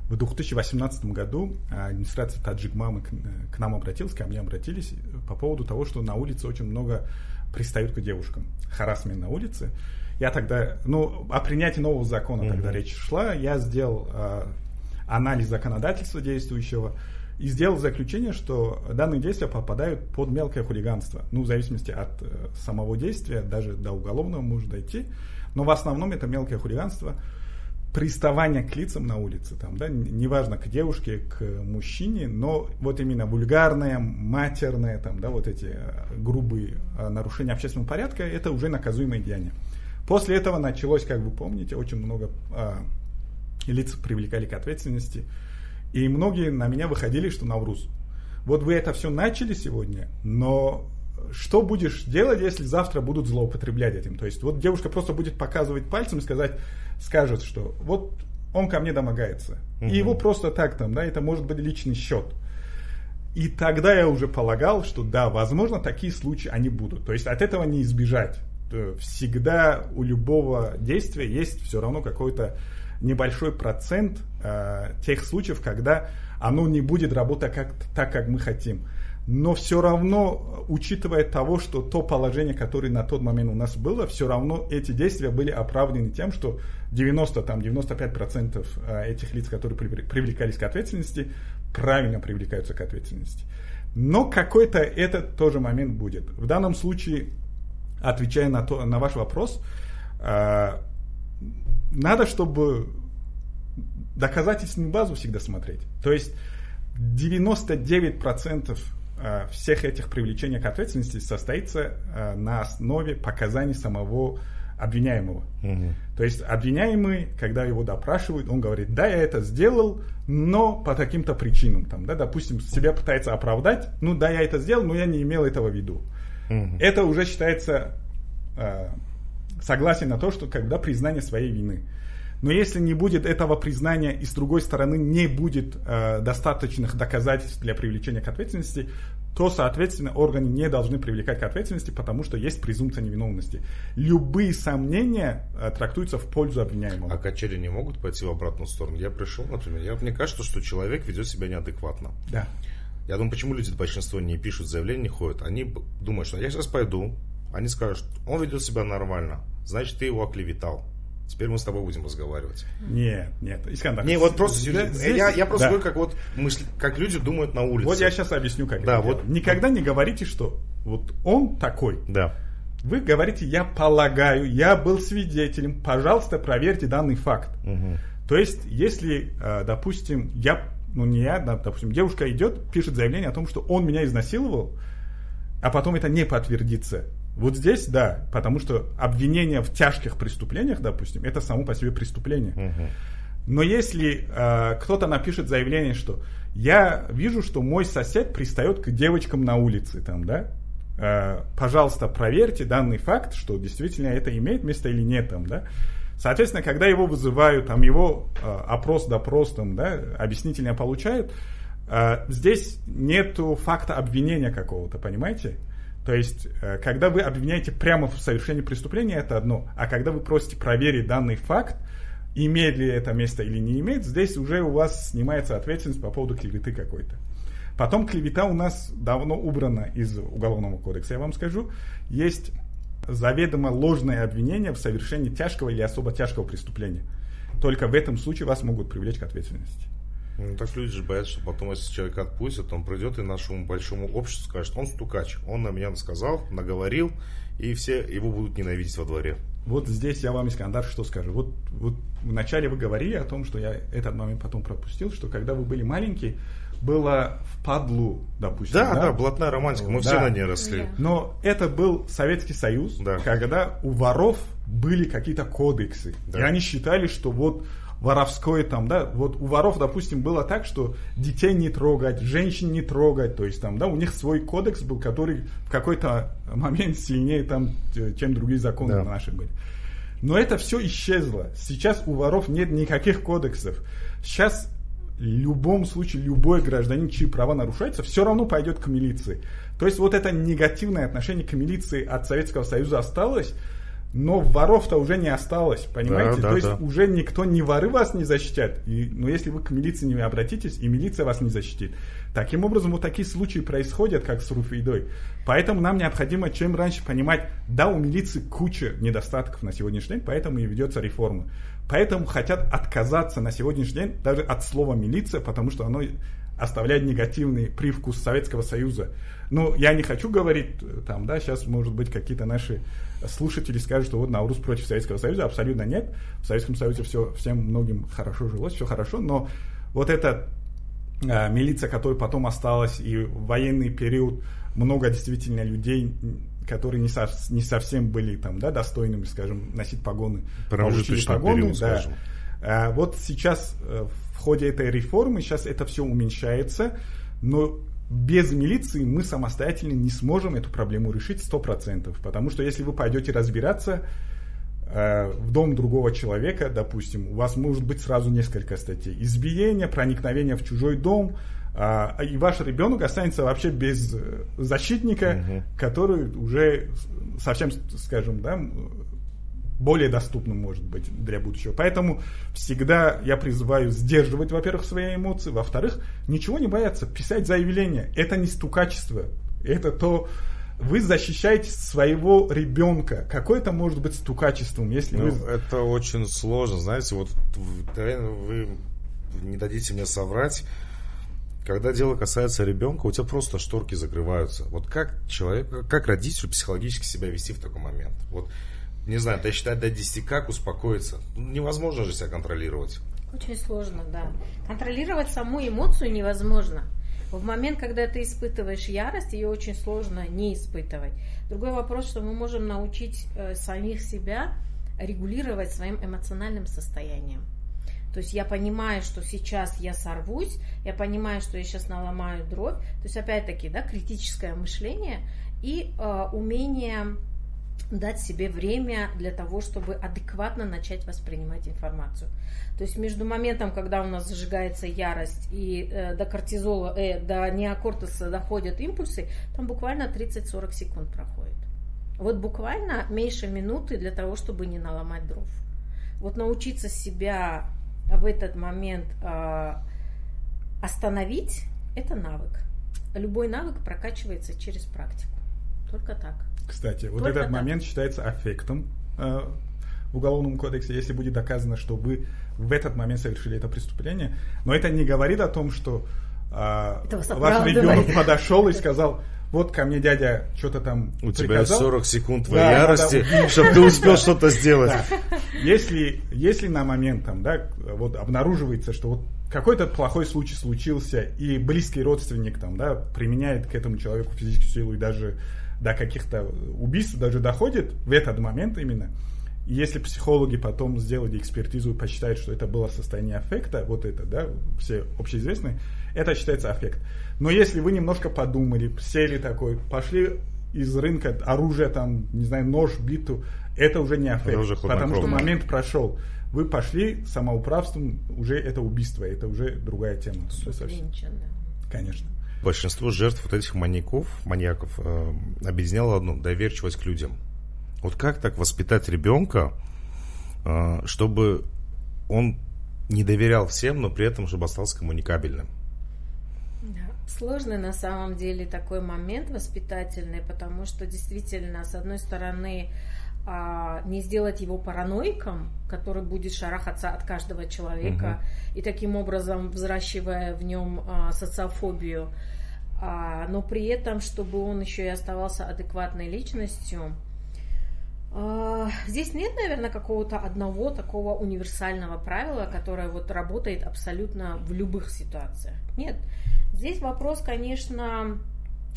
в 2018 году а, администрация Таджикмамы к, к нам обратилась, ко мне обратились по поводу того, что на улице очень много пристают к девушкам. Харасмент на улице. Я тогда, ну, о принятии нового закона mm-hmm. тогда речь шла, я сделал э, анализ законодательства действующего и сделал заключение, что данные действия попадают под мелкое хулиганство. Ну, в зависимости от э, самого действия, даже до уголовного может дойти. Но в основном это мелкое хулиганство приставание к лицам на улице, там, да, неважно, к девушке, к мужчине, но вот именно вульгарное, матерное, там, да, вот эти э, грубые э, нарушения общественного порядка, это уже наказуемое деяние. После этого началось, как вы помните, очень много а, лиц привлекали к ответственности, и многие на меня выходили, что Навруз, вот вы это все начали сегодня, но что будешь делать, если завтра будут злоупотреблять этим? То есть вот девушка просто будет показывать пальцем и сказать, скажет, что вот он ко мне домогается. Угу. И его просто так там, да, это может быть личный счет. И тогда я уже полагал, что да, возможно, такие случаи они будут. То есть от этого не избежать. Всегда у любого действия есть все равно какой-то небольшой процент э, тех случаев, когда оно не будет работать как, так, как мы хотим. Но все равно, учитывая того, что то положение, которое на тот момент у нас было, все равно эти действия были оправданы тем, что 90, там, 95% э, этих лиц, которые привлекались к ответственности, правильно привлекаются к ответственности. Но какой-то этот тоже момент будет. В данном случае, отвечая на, то, на ваш вопрос, э, надо, чтобы доказательственную базу всегда смотреть. То есть 99% э, всех этих привлечений к ответственности состоится на основе показаний самого обвиняемого. Угу. То есть обвиняемый, когда его допрашивают, он говорит, да, я это сделал, но по каким-то причинам. Там, да, допустим, себя пытается оправдать, ну да, я это сделал, но я не имел этого в виду. Угу. Это уже считается э, согласие на то, что когда признание своей вины. Но если не будет этого признания и с другой стороны не будет э, достаточных доказательств для привлечения к ответственности, то, соответственно, органы не должны привлекать к ответственности, потому что есть презумпция невиновности. Любые сомнения э, трактуются в пользу обвиняемого. А качели не могут пойти в обратную сторону? Я пришел, например, я, мне кажется, что человек ведет себя неадекватно. Да. Я думаю, почему люди большинство не пишут заявление, не ходят. Они думают, что я сейчас пойду, они скажут, он ведет себя нормально, значит, ты его оклеветал. Теперь мы с тобой будем разговаривать. Нет, нет, Искандер. Не, вот просто здесь, я, я просто да. говорю, как вот мысли, как люди думают на улице. Вот я сейчас объясню, как. Да, вот. Никогда не говорите, что вот он такой. Да. Вы говорите, я полагаю, я был свидетелем, пожалуйста, проверьте данный факт. Угу. То есть, если, э, допустим, я, ну не я, допустим, девушка идет, пишет заявление о том, что он меня изнасиловал, а потом это не подтвердится, вот здесь, да, потому что обвинение в тяжких преступлениях, допустим, это само по себе преступление. Угу. Но если э, кто-то напишет заявление, что я вижу, что мой сосед пристает к девочкам на улице, там, да, э, пожалуйста, проверьте данный факт, что действительно это имеет место или нет, там, да. Соответственно, когда его вызывают, там его э, опрос, допрос, там, да, объяснительно получают, э, здесь нету факта обвинения какого-то, понимаете? То есть, э, когда вы обвиняете прямо в совершении преступления, это одно. А когда вы просите проверить данный факт, имеет ли это место или не имеет, здесь уже у вас снимается ответственность по поводу клеветы какой-то. Потом клевета у нас давно убрана из Уголовного кодекса, я вам скажу. Есть заведомо ложное обвинение в совершении тяжкого или особо тяжкого преступления. Только в этом случае вас могут привлечь к ответственности. Ну, так люди же боятся, что потом, если человека отпустят, он придет и нашему большому обществу скажет, он стукач, он на меня сказал, наговорил, и все его будут ненавидеть во дворе. Вот здесь я вам, Искандар, что скажу. Вот, вот вначале вы говорили о том, что я этот момент потом пропустил, что когда вы были маленькие, было в падлу, допустим. Да, да, да блатная романтика, мы да. все на ней росли. Но это был Советский Союз, да. когда у воров были какие-то кодексы. Да. И они считали, что вот воровское там, да, вот у воров, допустим, было так, что детей не трогать, женщин не трогать, то есть там, да, у них свой кодекс был, который в какой-то момент сильнее там, чем другие законы да. наши были. Но это все исчезло. Сейчас у воров нет никаких кодексов. Сейчас в любом случае любой гражданин, чьи права нарушаются, все равно пойдет к милиции. То есть вот это негативное отношение к милиции от Советского Союза осталось, но воров-то уже не осталось, понимаете? Да, да, То есть да. уже никто, не воры вас не защитят. И, но если вы к милиции не обратитесь, и милиция вас не защитит. Таким образом, вот такие случаи происходят, как с Руфейдой. Поэтому нам необходимо чем раньше понимать, да, у милиции куча недостатков на сегодняшний день, поэтому и ведется реформа. Поэтому хотят отказаться на сегодняшний день даже от слова милиция, потому что оно оставляет негативный привкус Советского Союза. Ну, я не хочу говорить, там, да, сейчас, может быть, какие-то наши слушатели скажут, что вот Наурус против Советского Союза. Абсолютно нет. В Советском Союзе все, всем многим хорошо жилось, все хорошо, но вот эта э, милиция, которая потом осталась, и в военный период много действительно людей, которые не, со, не совсем были там, да, достойными, скажем, носить погоны. Получили погоны, период, да. Скажем. А, вот сейчас э, в ходе этой реформы, сейчас это все уменьшается, но без милиции мы самостоятельно не сможем эту проблему решить 100%. Потому что если вы пойдете разбираться, э, в дом другого человека, допустим, у вас может быть сразу несколько статей. Избиение, проникновение в чужой дом, а, и ваш ребенок останется вообще без э, защитника, угу. который уже совсем, скажем, да, более доступным может быть для будущего. Поэтому всегда я призываю сдерживать, во-первых, свои эмоции, во-вторых, ничего не бояться, писать заявление. Это не стукачество, это то, вы защищаете своего ребенка. Какое это может быть стукачеством, если ну, вы... Это очень сложно, знаете, вот, вы не дадите мне соврать, когда дело касается ребенка, у тебя просто шторки закрываются. Вот как человек, как родителю психологически себя вести в такой момент? Вот, не знаю, досчитать до 10, как успокоиться? Невозможно же себя контролировать. Очень сложно, да. Контролировать саму эмоцию невозможно. В момент, когда ты испытываешь ярость, ее очень сложно не испытывать. Другой вопрос, что мы можем научить э, самих себя регулировать своим эмоциональным состоянием. То есть я понимаю, что сейчас я сорвусь, я понимаю, что я сейчас наломаю дробь. То есть опять-таки, да, критическое мышление и э, умение дать себе время для того, чтобы адекватно начать воспринимать информацию. То есть между моментом, когда у нас зажигается ярость и э, до кортизола, э, до неокортеса доходят импульсы, там буквально 30-40 секунд проходит. Вот буквально меньше минуты для того, чтобы не наломать дров. Вот научиться себя в этот момент э, остановить, это навык. Любой навык прокачивается через практику. Только так. Кстати, вот этот так. момент считается аффектом э, в Уголовном кодексе, если будет доказано, что вы в этот момент совершили это преступление. Но это не говорит о том, что э, ваш ребенок подошел и сказал, вот ко мне дядя что-то там У приказал. тебя есть 40 секунд твоей да, ярости, да, чтобы ты успел что-то сделать. Да. Если, если на момент там, да, вот обнаруживается, что вот какой-то плохой случай случился, и близкий родственник там, да, применяет к этому человеку физическую силу и даже до каких-то убийств даже доходит в этот момент именно, если психологи потом сделали экспертизу и посчитают, что это было состояние аффекта, вот это, да, все общеизвестные, это считается аффект. Но если вы немножко подумали, сели такой, пошли из рынка оружие, там, не знаю, нож, биту, это уже не аффект, уже потому что момент прошел. Вы пошли самоуправством, уже это убийство, это уже другая тема. Конечно. Большинство жертв вот этих маньяков, маньяков э, объединяло одну доверчивость к людям. Вот как так воспитать ребенка, э, чтобы он не доверял всем, но при этом чтобы остался коммуникабельным? Сложный на самом деле такой момент воспитательный, потому что действительно, с одной стороны, а, не сделать его параноиком, который будет шарахаться от каждого человека угу. и таким образом взращивая в нем а, социофобию, но при этом, чтобы он еще и оставался адекватной личностью. Здесь нет, наверное, какого-то одного такого универсального правила, которое вот работает абсолютно в любых ситуациях. Нет. Здесь вопрос, конечно,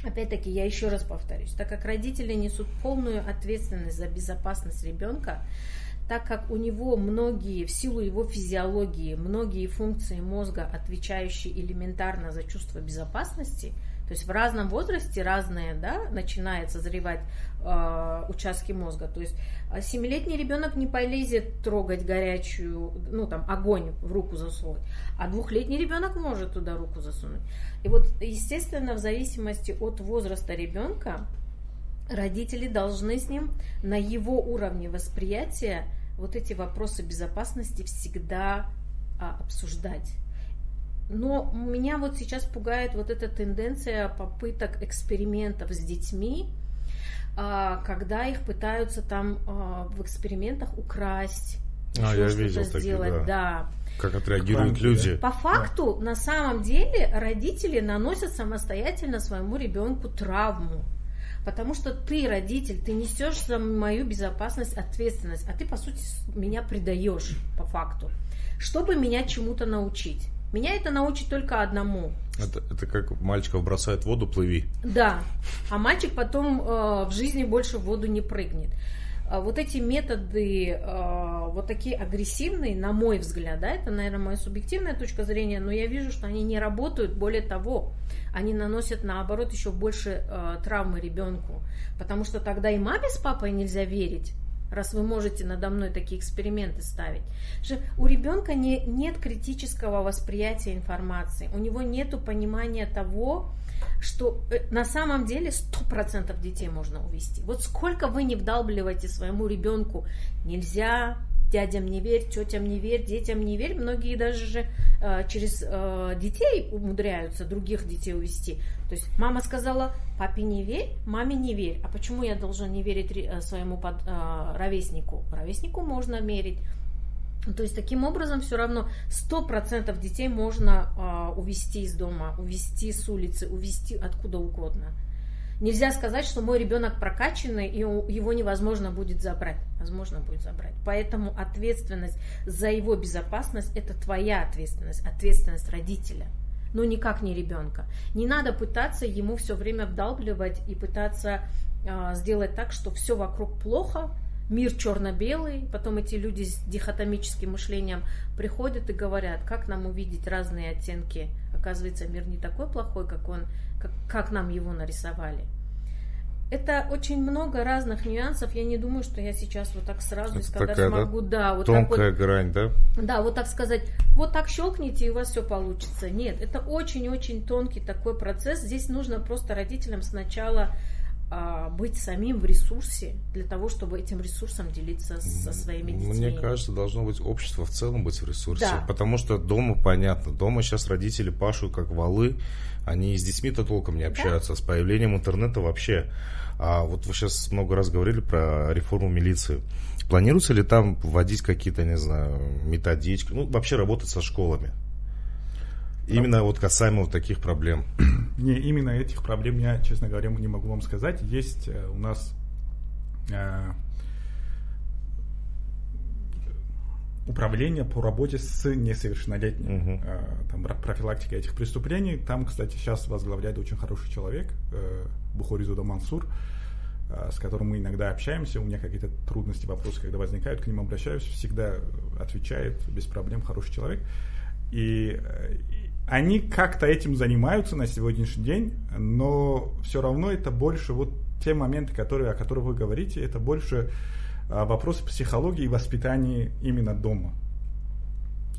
опять-таки, я еще раз повторюсь, так как родители несут полную ответственность за безопасность ребенка, так как у него многие, в силу его физиологии, многие функции мозга, отвечающие элементарно за чувство безопасности – то есть в разном возрасте разные, да, начинает созревать э, участки мозга. То есть а, семилетний ребенок не полезет трогать горячую, ну там огонь в руку засунуть, а двухлетний ребенок может туда руку засунуть. И вот, естественно, в зависимости от возраста ребенка родители должны с ним на его уровне восприятия вот эти вопросы безопасности всегда а, обсуждать. Но меня вот сейчас пугает вот эта тенденция попыток экспериментов с детьми, а, когда их пытаются там а, в экспериментах украсть, а, я видел сделать, такие, да. да. Как отреагируют люди. По факту, да. на самом деле, родители наносят самостоятельно своему ребенку травму. Потому что ты, родитель, ты несешь за мою безопасность ответственность, а ты, по сути, меня предаешь по факту, чтобы меня чему-то научить. Меня это научит только одному. Это, это как мальчиков бросает в воду, плыви. Да, а мальчик потом э, в жизни больше в воду не прыгнет. А вот эти методы, э, вот такие агрессивные, на мой взгляд, да, это, наверное, моя субъективная точка зрения, но я вижу, что они не работают. Более того, они наносят, наоборот, еще больше э, травмы ребенку. Потому что тогда и маме с папой нельзя верить, раз вы можете надо мной такие эксперименты ставить. У ребенка не, нет критического восприятия информации, у него нет понимания того, что э, на самом деле 100% детей можно увести. Вот сколько вы не вдалбливаете своему ребенку, нельзя, дядям не верь, тетям не верь, детям не верь. Многие даже же э, через э, детей умудряются других детей увести. То есть мама сказала, папе не верь, маме не верь. А почему я должен не верить э, своему под, э, ровеснику? Ровеснику можно мерить. То есть таким образом все равно 100% детей можно э, увести из дома, увести с улицы, увести откуда угодно. Нельзя сказать, что мой ребенок прокачанный, и его невозможно будет забрать. Возможно будет забрать. Поэтому ответственность за его безопасность – это твоя ответственность, ответственность родителя но никак не ребенка. Не надо пытаться ему все время вдалбливать и пытаться э, сделать так, что все вокруг плохо, мир черно-белый, потом эти люди с дихотомическим мышлением приходят и говорят, как нам увидеть разные оттенки. Оказывается, мир не такой плохой, как он, как, как нам его нарисовали. Это очень много разных нюансов. Я не думаю, что я сейчас вот так сразу Это сказать такая, могу, да, вот тонкая вот, грань, да? да, вот так сказать, вот так щелкните и у вас все получится. Нет, это очень-очень тонкий такой процесс. Здесь нужно просто родителям сначала быть самим в ресурсе для того, чтобы этим ресурсом делиться со своими детьми. Мне кажется, должно быть общество в целом быть в ресурсе. Да. Потому что дома понятно. Дома сейчас родители пашут как валы. Они с детьми-то толком не общаются. Да? С появлением интернета вообще. А вот вы сейчас много раз говорили про реформу милиции. Планируется ли там вводить какие-то, не знаю, методички? Ну, вообще работать со школами? Именно вот касаемо вот таких проблем. Не, именно этих проблем я, честно говоря, не могу вам сказать. Есть э, у нас э, управление по работе с несовершеннолетними, uh э, там профилактика этих преступлений. Там, кстати, сейчас возглавляет очень хороший человек, э, Бухоризуда Мансур, э, с которым мы иногда общаемся. У меня какие-то трудности, вопросы, когда возникают, к ним обращаюсь, всегда отвечает без проблем, хороший человек. И, э, они как-то этим занимаются на сегодняшний день, но все равно это больше вот те моменты, которые, о которых вы говорите, это больше а, вопросы психологии и воспитания именно дома.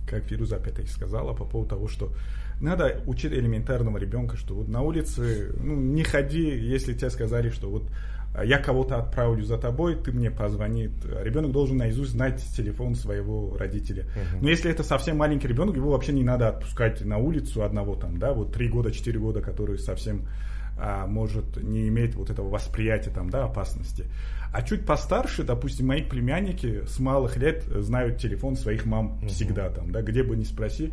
Как Фируза опять-таки сказала по поводу того, что надо учить элементарного ребенка, что вот на улице ну, не ходи, если тебе сказали, что вот я кого-то отправлю за тобой, ты мне позвонит. Ребенок должен наизусть знать телефон своего родителя. Uh-huh. Но если это совсем маленький ребенок, его вообще не надо отпускать на улицу одного там, да, вот три года, четыре года, который совсем а, может не иметь вот этого восприятия там, да, опасности. А чуть постарше, допустим, мои племянники с малых лет знают телефон своих мам uh-huh. всегда там, да, где бы ни спроси,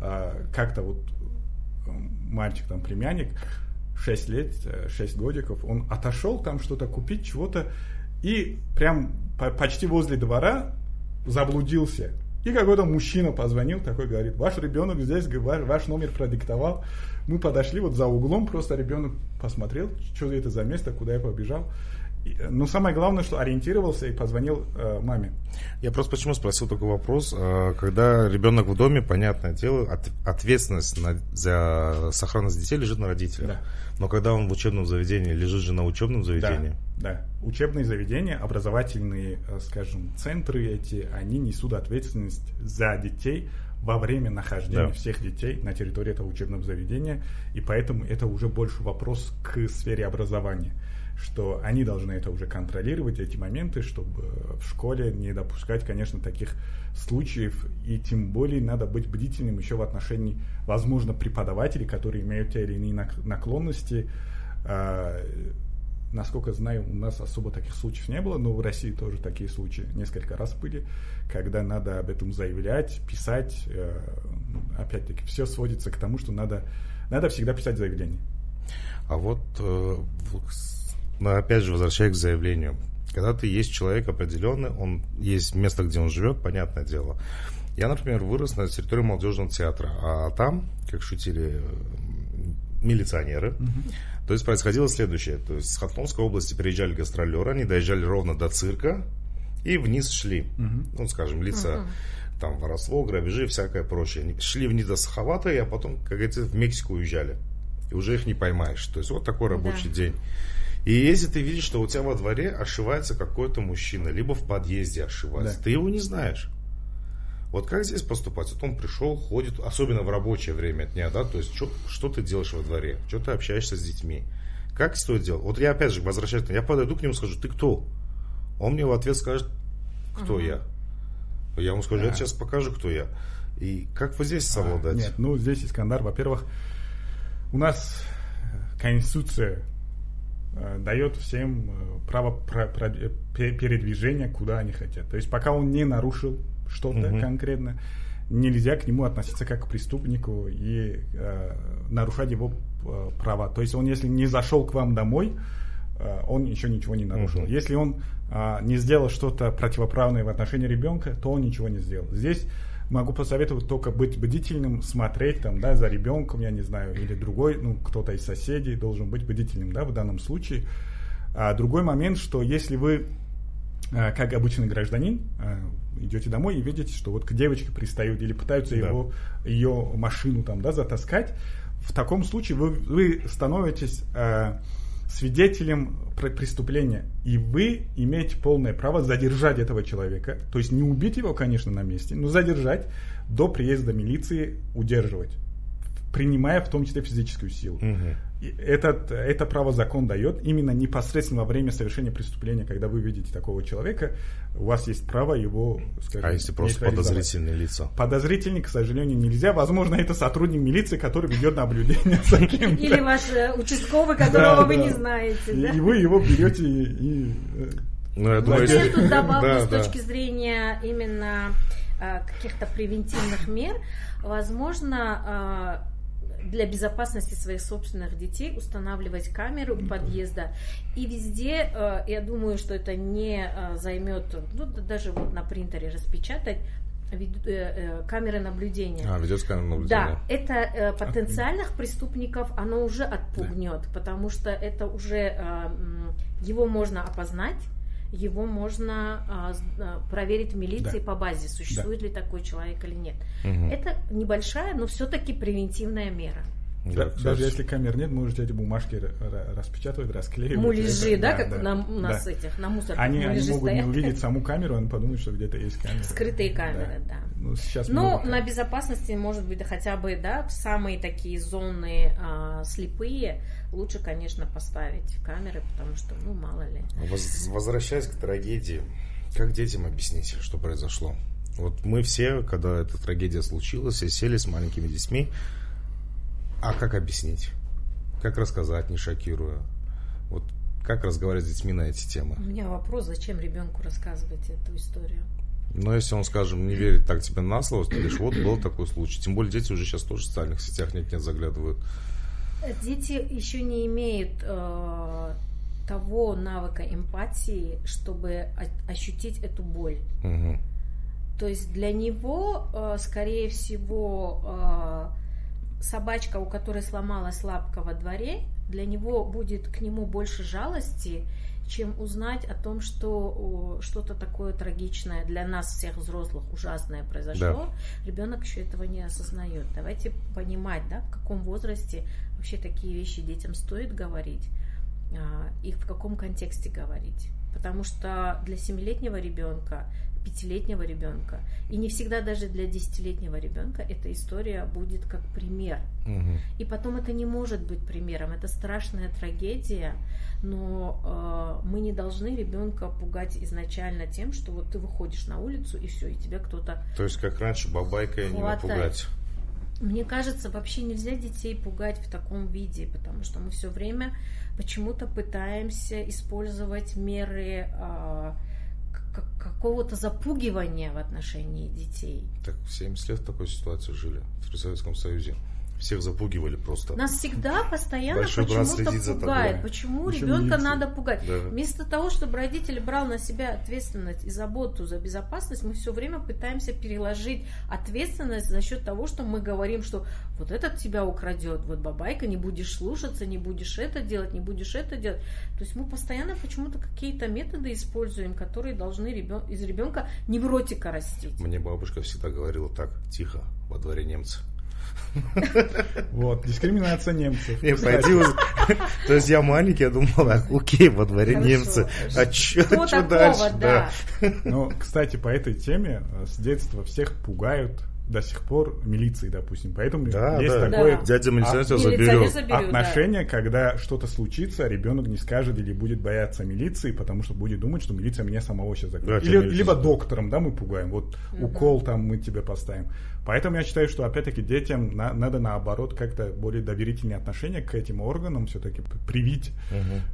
а, как-то вот мальчик там племянник 6 лет, 6 годиков, он отошел там что-то купить, чего-то, и прям по почти возле двора заблудился. И какой-то мужчина позвонил, такой говорит, ваш ребенок здесь, ваш номер продиктовал. Мы подошли вот за углом, просто ребенок посмотрел, что это за место, куда я побежал. Но самое главное, что ориентировался и позвонил э, маме. Я просто почему спросил такой вопрос. Э, когда ребенок в доме, понятное дело, от, ответственность на, за сохранность детей лежит на родителях. Да. Но когда он в учебном заведении, лежит же на учебном заведении. Да, да. Учебные заведения, образовательные, э, скажем, центры эти, они несут ответственность за детей во время нахождения да. всех детей на территории этого учебного заведения. И поэтому это уже больше вопрос к сфере образования что они должны это уже контролировать, эти моменты, чтобы в школе не допускать, конечно, таких случаев, и тем более надо быть бдительным еще в отношении, возможно, преподавателей, которые имеют те или иные наклонности. А, насколько знаю, у нас особо таких случаев не было, но в России тоже такие случаи несколько раз были, когда надо об этом заявлять, писать. Э, опять-таки, все сводится к тому, что надо, надо всегда писать заявление. А вот э, но опять же, возвращаясь к заявлению. Когда ты есть человек определенный, он есть место, где он живет, понятное дело. Я, например, вырос на территории молодежного театра, а там, как шутили милиционеры, угу. то есть происходило следующее. То есть с Хатлонской области приезжали гастролеры, они доезжали ровно до цирка и вниз шли. Угу. Ну, скажем, лица угу. там воровство, грабежи, всякое прочее. Они шли вниз до Сахавата, и а потом, как говорится, в Мексику уезжали. И уже их не поймаешь. То есть вот такой рабочий да. день. И если ты видишь, что у тебя во дворе ошивается какой-то мужчина, либо в подъезде ошивается, да. ты его не знаешь. Вот как здесь поступать? Вот он пришел, ходит, особенно в рабочее время дня, да, то есть что, что ты делаешь во дворе, что ты общаешься с детьми. Как стоит делать? Вот я опять же возвращаюсь, я подойду к нему и скажу, ты кто? Он мне в ответ скажет, кто угу. я. Я ему скажу, да. я сейчас покажу, кто я. И как вы здесь совладать? А, нет, ну здесь Искандар, во-первых, у нас Конституция дает всем э, право передвижения, куда они хотят. То есть пока он не нарушил что-то угу. конкретно, нельзя к нему относиться как к преступнику и э, нарушать его э, права. То есть он, если не зашел к вам домой, э, он еще ничего не нарушил. Угу. Если он э, не сделал что-то противоправное в отношении ребенка, то он ничего не сделал. Здесь могу посоветовать только быть бдительным, смотреть там, да, за ребенком, я не знаю, или другой, ну, кто-то из соседей должен быть бдительным, да, в данном случае. А другой момент, что если вы а, как обычный гражданин, а, идете домой и видите, что вот к девочке пристают или пытаются да. его, ее машину там, да, затаскать, в таком случае вы, вы становитесь э, свидетелем преступления, и вы имеете полное право задержать этого человека, то есть не убить его, конечно, на месте, но задержать до приезда милиции, удерживать принимая в том числе физическую силу. Угу. Этот, это право закон дает именно непосредственно во время совершения преступления, когда вы видите такого человека, у вас есть право его, скажем, А если просто подозрительные лица? Подозрительный, к сожалению, нельзя. Возможно, это сотрудник милиции, который ведет наблюдение за кем-то. Или ваш э, участковый, которого вы не знаете. И вы его берете и... Э, ну, я думаю, я тут добавлю с точки зрения именно э, каких-то превентивных мер. Возможно, для безопасности своих собственных детей устанавливать камеры у подъезда. И везде, э, я думаю, что это не э, займет, ну, даже вот на принтере распечатать, э, камеры наблюдения. А, видеокамеры наблюдения. Да, это потенциальных преступников оно уже отпугнет, да. потому что это уже его можно опознать, его можно а, а, проверить в милиции да. по базе, существует да. ли такой человек или нет. Угу. Это небольшая, но все-таки превентивная мера. Да, даже если камер нет, можете эти бумажки распечатывать, расклеивать. Муляжи, да, как да, на, у нас да. этих, на мусор. Они, они могут стоят. не увидеть саму камеру, они подумают, что где-то есть камера. Скрытые камеры, да. да. Ну, сейчас Но на безопасности, может быть, хотя бы, да, в самые такие зоны а, слепые, лучше, конечно, поставить камеры, потому что, ну, мало ли. Возвращаясь к трагедии, как детям объяснить, что произошло? Вот мы все, когда эта трагедия случилась, все сели с маленькими детьми, а как объяснить? Как рассказать, не шокируя? Вот как разговаривать с детьми на эти темы? У меня вопрос, зачем ребенку рассказывать эту историю? Но если он, скажем, не верит так тебе на слово, ты говоришь, вот был такой случай. Тем более дети уже сейчас тоже в социальных сетях нет-нет заглядывают. Дети еще не имеют э, того навыка эмпатии, чтобы ощутить эту боль. Угу. То есть для него, э, скорее всего, э, собачка, у которой сломалась лапка во дворе, для него будет к нему больше жалости, чем узнать о том, что что-то такое трагичное для нас всех взрослых ужасное произошло. Да. Ребенок еще этого не осознает. Давайте понимать, да, в каком возрасте вообще такие вещи детям стоит говорить а, и в каком контексте говорить. Потому что для семилетнего ребенка пятилетнего ребенка. И не всегда даже для десятилетнего ребенка эта история будет как пример. Угу. И потом это не может быть примером. Это страшная трагедия, но э, мы не должны ребенка пугать изначально тем, что вот ты выходишь на улицу и все, и тебя кто-то. То есть как раньше бабайкой не напугать. Мне кажется, вообще нельзя детей пугать в таком виде, потому что мы все время почему-то пытаемся использовать меры э, какого-то запугивания в отношении детей. Так 70 лет в такой ситуации жили в Советском Союзе всех запугивали просто. Нас всегда постоянно почему-то пугает. Почему Еще ребенка надо пугать? Да. Вместо того, чтобы родитель брал на себя ответственность и заботу за безопасность, мы все время пытаемся переложить ответственность за счет того, что мы говорим, что вот этот тебя украдет, вот бабайка, не будешь слушаться, не будешь это делать, не будешь это делать. То есть мы постоянно почему-то какие-то методы используем, которые должны ребен... из ребенка невротика растить. Мне бабушка всегда говорила так, тихо, во дворе немцы. Вот, дискриминация немцев. Не, пойди, то есть я маленький, я думал, окей, во дворе немцы. А Что дальше? да. Ну, кстати, по этой теме э, с детства всех пугают до сих пор милиции, допустим. Поэтому Да, есть да. такое Да. Дядя милиционер тебя Милиционер заберет. заберет, да. отношение, когда что-то случится, ребенок не скажет или будет бояться милиции, потому что будет думать, что милиция меня самого сейчас Да, закроет. тебя или, милиция либо заберет. доктором, да, мы пугаем. Вот укол там мы тебе поставим. Поэтому я считаю, что опять-таки детям на- надо наоборот как-то более доверительные отношения к этим органам все-таки привить,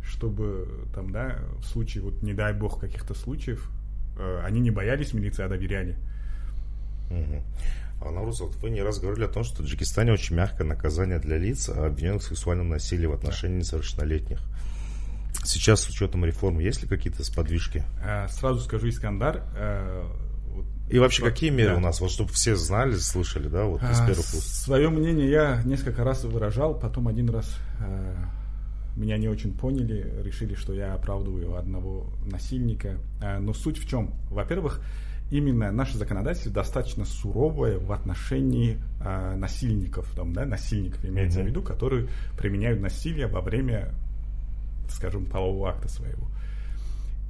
чтобы там, да, в случае, вот не дай бог каких-то случаев, э, они не боялись милиции, а доверяли. Мгм. А, вот вы не раз говорили о том, что в Таджикистане очень мягкое наказание для лиц, обвиненных в сексуальном насилии в отношении несовершеннолетних. Сейчас с учетом реформы есть ли какие-то сподвижки? Э, Сразу скажу, Искандар, э, И вообще, какие меры да. у нас, вот чтобы все знали, слышали, да, вот из А, первых уст? Свое мнение я несколько раз выражал, потом один раз э, меня не очень поняли, решили, что я оправдываю одного насильника. Э, но суть в чем? Во-первых, именно наше законодательство достаточно суровое в отношении э, насильников, там, да, насильников имеется Мгм. в виду, которые применяют насилие во время, скажем, полового акта своего.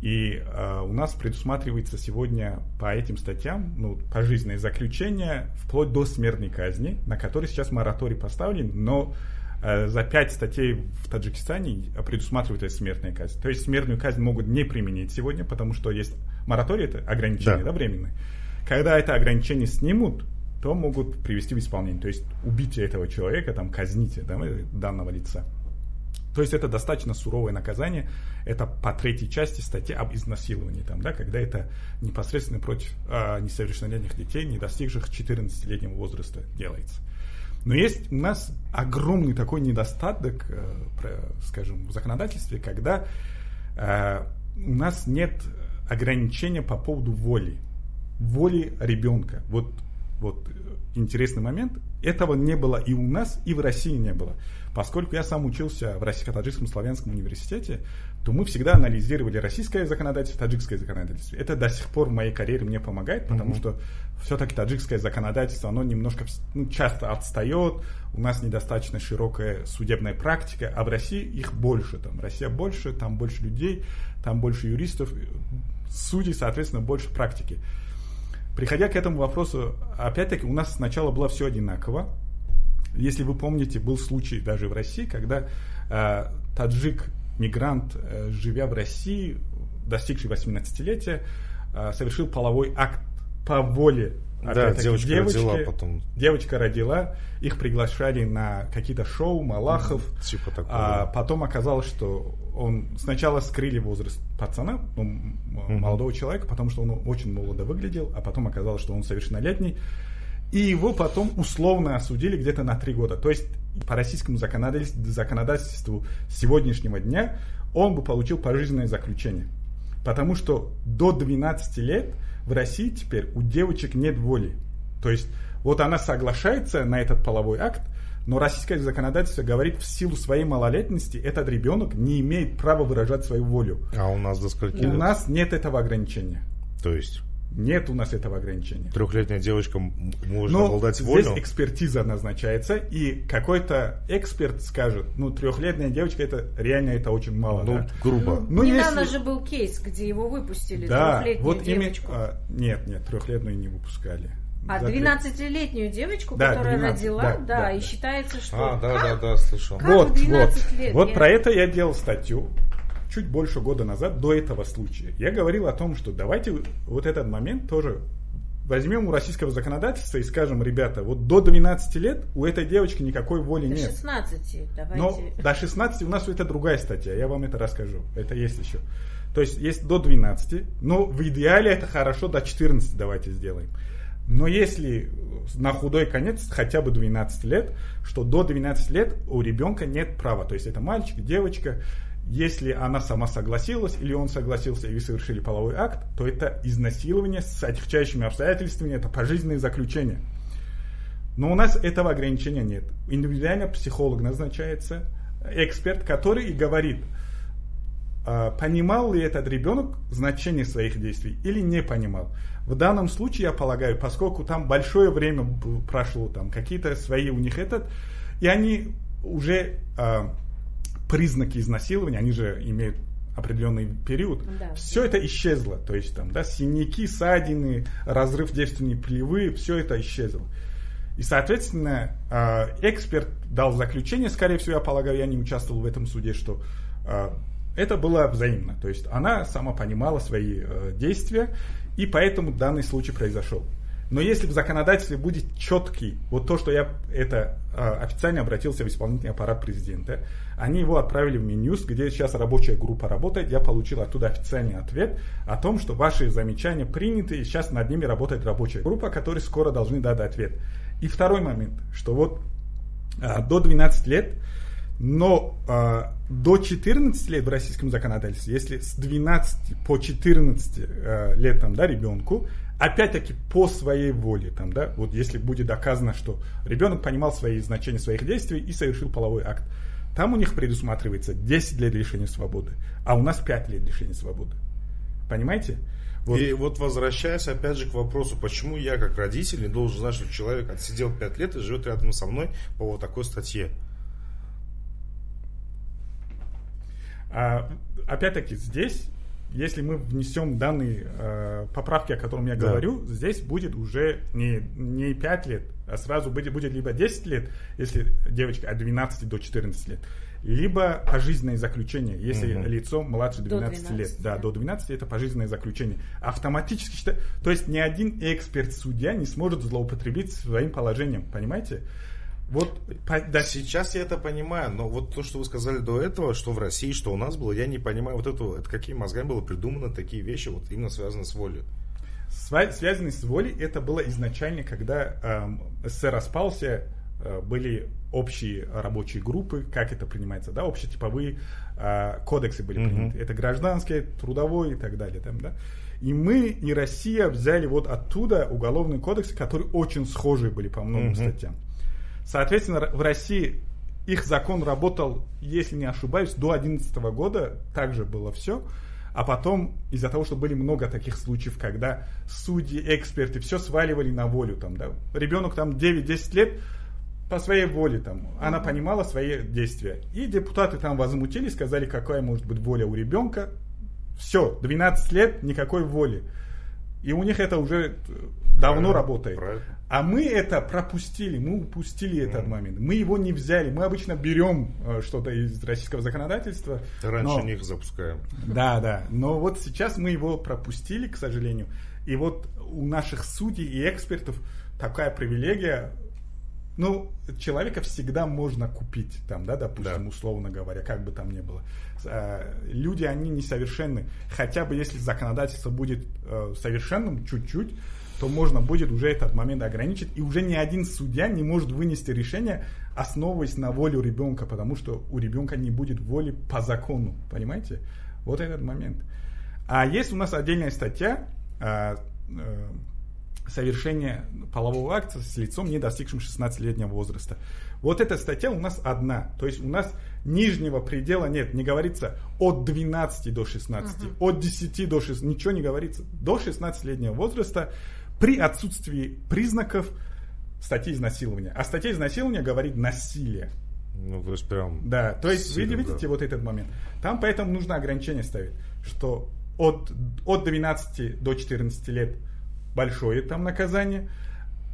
И э, у нас предусматривается сегодня по этим статьям ну, пожизненное заключение вплоть до смертной казни, на которой сейчас мораторий поставлен, но э, за пять статей в Таджикистане предусматривается смертная казнь. То есть смертную казнь могут не применить сегодня, потому что есть мораторий, это ограничение Да. да. временное. Когда это ограничение снимут, то могут привести в исполнение. То есть убить этого человека, там, казните да, данного лица. То есть это достаточно суровое наказание. Это по третьей части статьи об изнасиловании, там, да, когда это непосредственно против а, несовершеннолетних детей, не достигших 14-летнего возраста, делается. Но есть у нас огромный такой недостаток, э, про- скажем, в законодательстве, когда э, у нас нет ограничения по поводу воли, воли ребенка. Вот, вот э, интересный момент. Этого не было и у нас, и в России не было. Поскольку я сам учился в Российско-Таджикском славянском университете, то мы всегда анализировали российское законодательство, таджикское законодательство. Это до сих пор в моей карьере мне помогает, потому Мгм. что все-таки таджикское законодательство, оно немножко ну, часто отстает, у нас недостаточно широкая судебная практика, а в России их больше. Там Россия больше, там больше людей, там больше юристов, судей, соответственно, больше практики. Приходя к этому вопросу, опять-таки, у нас сначала было все одинаково. Если вы помните, был случай даже в России, когда э, таджик, мигрант, э, живя в России, достигший 18-летия, э, совершил половой акт по воле. Да, девочка девочки. родила, потом Девочка родила, их приглашали на какие-то шоу, Малахов. типа такого. А потом оказалось, что он сначала скрыли возраст пацана, ну, Мгм. молодого человека, потому что он очень молодо выглядел, а потом оказалось, что он совершеннолетний. И его потом условно осудили где-то на три года. То есть по российскому законодательству сегодняшнего дня он бы получил пожизненное заключение. Потому что до 12 лет в России теперь у девочек нет воли. То есть вот она соглашается на этот половой акт, но российское законодательство говорит, в силу своей малолетности этот ребенок не имеет права выражать свою волю. А у нас до скольки У лет? нас нет этого ограничения. То есть Нет у нас этого ограничения. трехлетняя девочка может Но обладать здесь волю? экспертиза назначается, и какой-то эксперт скажет, ну, трехлетняя девочка, это реально это очень мало. Ну, да. грубо. Ну, Недавно если- же был кейс, где его выпустили, Да, трехлетнюю вот девочку. а, нет, нет, трехлетную не выпускали. А За три- 12-летнюю девочку, Да, которая 12, родила, да, да, да, и считается, что... А, да, Как? да, да, слышал. Как вот, в 12 вот, лет? вот Я- про это я делал статью чуть больше года назад, до этого случая. Я говорил о том, что давайте вот этот момент тоже возьмем у российского законодательства и скажем, ребята, вот до 12 лет у этой девочки никакой воли До нет. 16, давайте. Но до 16 у нас это другая статья, я вам это расскажу. Это есть еще. То есть есть до 12, но в идеале это хорошо до 14 давайте сделаем. Но если на худой конец хотя бы 12 лет, что до 12 лет у ребенка нет права. То есть это мальчик, девочка. Если она сама согласилась или он согласился и вы совершили половой акт, то это изнасилование с отягчающими обстоятельствами, это пожизненное заключение. Но у нас этого ограничения нет. Индивидуально психолог назначается, эксперт, который и говорит, понимал ли этот ребенок значение своих действий или не понимал. В данном случае, я полагаю, поскольку там большое время прошло, там какие-то свои у них этот, и они уже э, признаки изнасилования, они же имеют определенный период, да. все это исчезло. То есть там, да, синяки, ссадины, разрыв девственной плевы, все это исчезло. И, соответственно, а, эксперт дал заключение, скорее всего, я полагаю, я не участвовал в этом суде, что а, это было взаимно. То есть она сама понимала свои э, действия, и поэтому данный случай произошел. Но если в законодательстве будет четкий, вот то, что я это официально обратился в исполнительный аппарат президента, они его отправили в Минюс, где сейчас рабочая группа работает. Я получил оттуда официальный ответ о том, что ваши замечания приняты, и сейчас над ними работает рабочая группа, которая скоро должны дать ответ. И второй момент, что вот а, до 12 лет, но а, до 14 лет в российском законодательстве, если с 12 по 14 а, лет там, да, ребенку, опять-таки по своей воле, там, да, вот если будет доказано, что ребенок понимал свои значения своих действий и совершил половой акт, там у них предусматривается 10 лет лишения свободы, а у нас 5 лет лишения свободы. Понимаете? Вот. И вот возвращаясь опять же к вопросу, почему я как родитель не должен знать, что человек отсидел 5 лет и живет рядом со мной по вот такой статье. А, опять-таки здесь, если мы внесем данные э, поправки, о котором я да. говорю, здесь будет уже не, не 5 лет, а сразу будет, будет либо 10 лет, если девочка от 12 до 14 лет, либо пожизненное заключение, если угу. лицо младше 12, 12 лет. Да, до 12 это пожизненное заключение. Автоматически считать, то есть ни один эксперт-судья не сможет злоупотребить своим положением, понимаете? Вот да. сейчас я это понимаю, но вот то, что вы сказали до этого, что в России, что у нас было, я не понимаю вот это, это какими мозгами было придумано такие вещи, вот именно связанные с волей. Связанные с волей, это было изначально, когда э, СССР распался, э, были общие рабочие группы, как это принимается, да, общетиповые э, кодексы были приняты. Mm-hmm. Это гражданский, трудовой и так далее. Там, да. И мы, и Россия взяли вот оттуда уголовные кодексы, которые очень схожие были по многим mm-hmm. статьям. Соответственно, в России их закон работал, если не ошибаюсь, до 2011 года, также было все. А потом, из-за того, что были много таких случаев, когда судьи, эксперты все сваливали на волю. Там, да. Ребенок там 9-10 лет, по своей воле там, она понимала свои действия. И депутаты там возмутились, сказали, какая может быть воля у ребенка. Все, 12 лет, никакой воли. И у них это уже давно работает. Правильно. А мы это пропустили, мы упустили этот mm. момент. Мы его не взяли. Мы обычно берем э, что-то из российского законодательства. Раньше но... них запускаем. Да, да. Но вот сейчас мы его пропустили, к сожалению. И вот у наших судей и экспертов такая привилегия ну, человека всегда можно купить, там, да, допустим, да. условно говоря, как бы там ни было. А, люди, они несовершенны. Хотя бы если законодательство будет э, совершенным чуть-чуть, то можно будет уже этот момент ограничить. И уже ни один судья не может вынести решение, основываясь на волю ребенка, потому что у ребенка не будет воли по закону. Понимаете? Вот этот момент. А есть у нас отдельная статья, а, э, совершения полового акта с лицом, не достигшим 16-летнего возраста. Вот эта статья у нас одна. То есть у нас нижнего предела нет. Не говорится от 12 до 16, uh-huh. от 10 до 16, ничего не говорится. До 16-летнего возраста при отсутствии признаков статьи изнасилования. А статья изнасилования говорит насилие. Ну, то есть прям... Да, то есть вы видите да. вот этот момент. Там поэтому нужно ограничение ставить, что от, от 12 до 14 лет большое там наказание.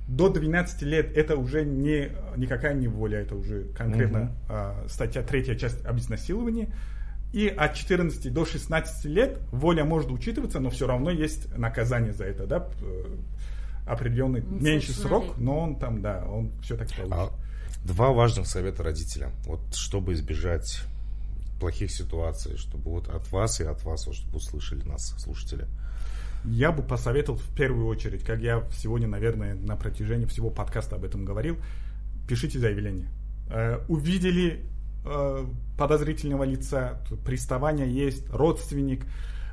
До 12 лет это уже не, никакая не воля, это уже конкретно угу. а, статья третья часть об изнасиловании. И от 14 до 16 лет воля может учитываться, но все равно есть наказание за это, да, определенный ну, меньший срок, но он там, да, он все-таки получит. А два важных совета родителям, вот чтобы избежать плохих ситуаций, чтобы вот от вас и от вас, вот, чтобы услышали нас слушатели я бы посоветовал в первую очередь, как я сегодня, наверное, на протяжении всего подкаста об этом говорил, пишите заявление. Э, увидели э, подозрительного лица, приставание есть, родственник,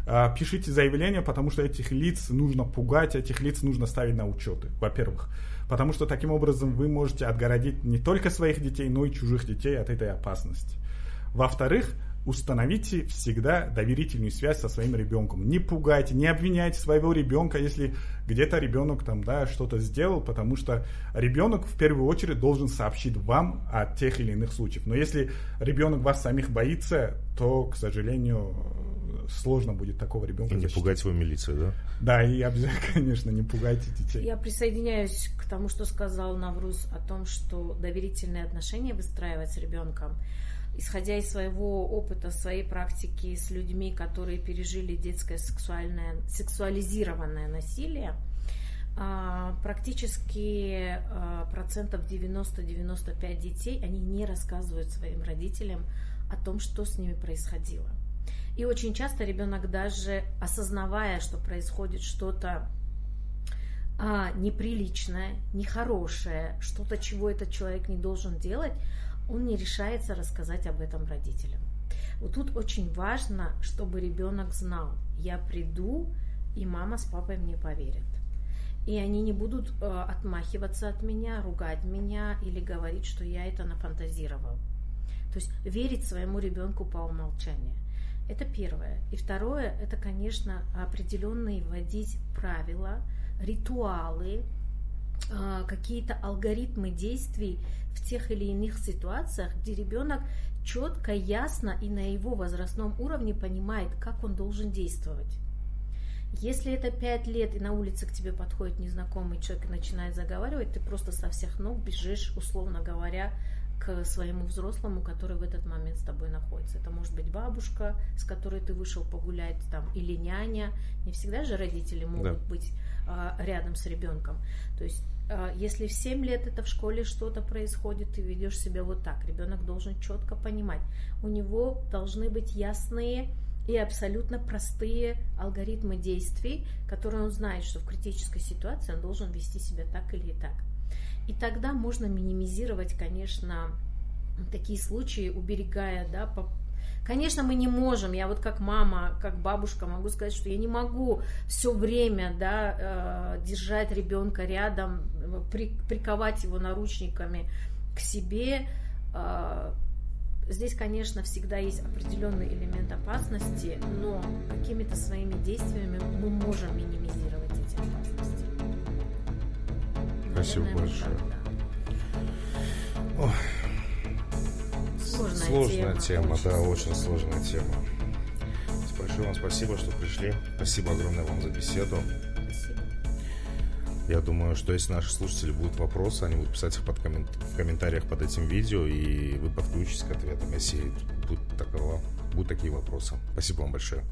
э, пишите заявление, потому что этих лиц нужно пугать, этих лиц нужно ставить на учеты, во-первых. Потому что таким образом вы можете отгородить не только своих детей, но и чужих детей от этой опасности. Во-вторых, установите всегда доверительную связь со своим ребенком. Не пугайте, не обвиняйте своего ребенка, если где-то ребенок там, да, что-то сделал, потому что ребенок в первую очередь должен сообщить вам о тех или иных случаях. Но если ребенок вас самих боится, то, к сожалению, сложно будет такого ребенка. И не пугать его милицию, да? Да, и обязательно, конечно, не пугайте детей. Я присоединяюсь к тому, что сказал Навруз о том, что доверительные отношения выстраивать с ребенком – исходя из своего опыта, своей практики с людьми, которые пережили детское сексуальное, сексуализированное насилие, а, практически а, процентов 90-95 детей, они не рассказывают своим родителям о том, что с ними происходило. И очень часто ребенок даже осознавая, что происходит что-то а, неприличное, нехорошее, что-то, чего этот человек не должен делать, он не решается рассказать об этом родителям. Вот тут очень важно, чтобы ребенок знал, я приду, и мама с папой мне поверят. И они не будут э, отмахиваться от меня, ругать меня или говорить, что я это нафантазировал. То есть верить своему ребенку по умолчанию. Это первое. И второе, это, конечно, определенные вводить правила, ритуалы, какие-то алгоритмы действий в тех или иных ситуациях, где ребенок четко, ясно и на его возрастном уровне понимает, как он должен действовать. Если это пять лет, и на улице к тебе подходит незнакомый человек и начинает заговаривать, ты просто со всех ног бежишь, условно говоря, к своему взрослому, который в этот момент с тобой находится. Это может быть бабушка, с которой ты вышел погулять, там, или няня. Не всегда же родители могут да. быть а, рядом с ребенком. То есть а, если в 7 лет это в школе что-то происходит, ты ведешь себя вот так. Ребенок должен четко понимать. У него должны быть ясные и абсолютно простые алгоритмы действий, которые он знает, что в критической ситуации он должен вести себя так или так. И тогда можно минимизировать, конечно, такие случаи, уберегая да, Конечно, мы не можем. Я вот как мама, как бабушка могу сказать, что я не могу все время да, э, держать ребенка рядом, при, приковать его наручниками к себе. Э, здесь, конечно, всегда есть определенный элемент опасности, но какими-то своими действиями мы можем минимизировать эти опасности. Спасибо Наверное, большое. Да. Сложная, сложная тема, тема да, очень сложная тема. Большое вам спасибо, что пришли. Спасибо огромное вам за беседу. Спасибо. Я думаю, что если наши слушатели будут вопросы, они будут писать их под коммент... в комментариях под этим видео, и вы подключитесь к ответам, если будет, такого, будут такие вопросы. Спасибо вам большое.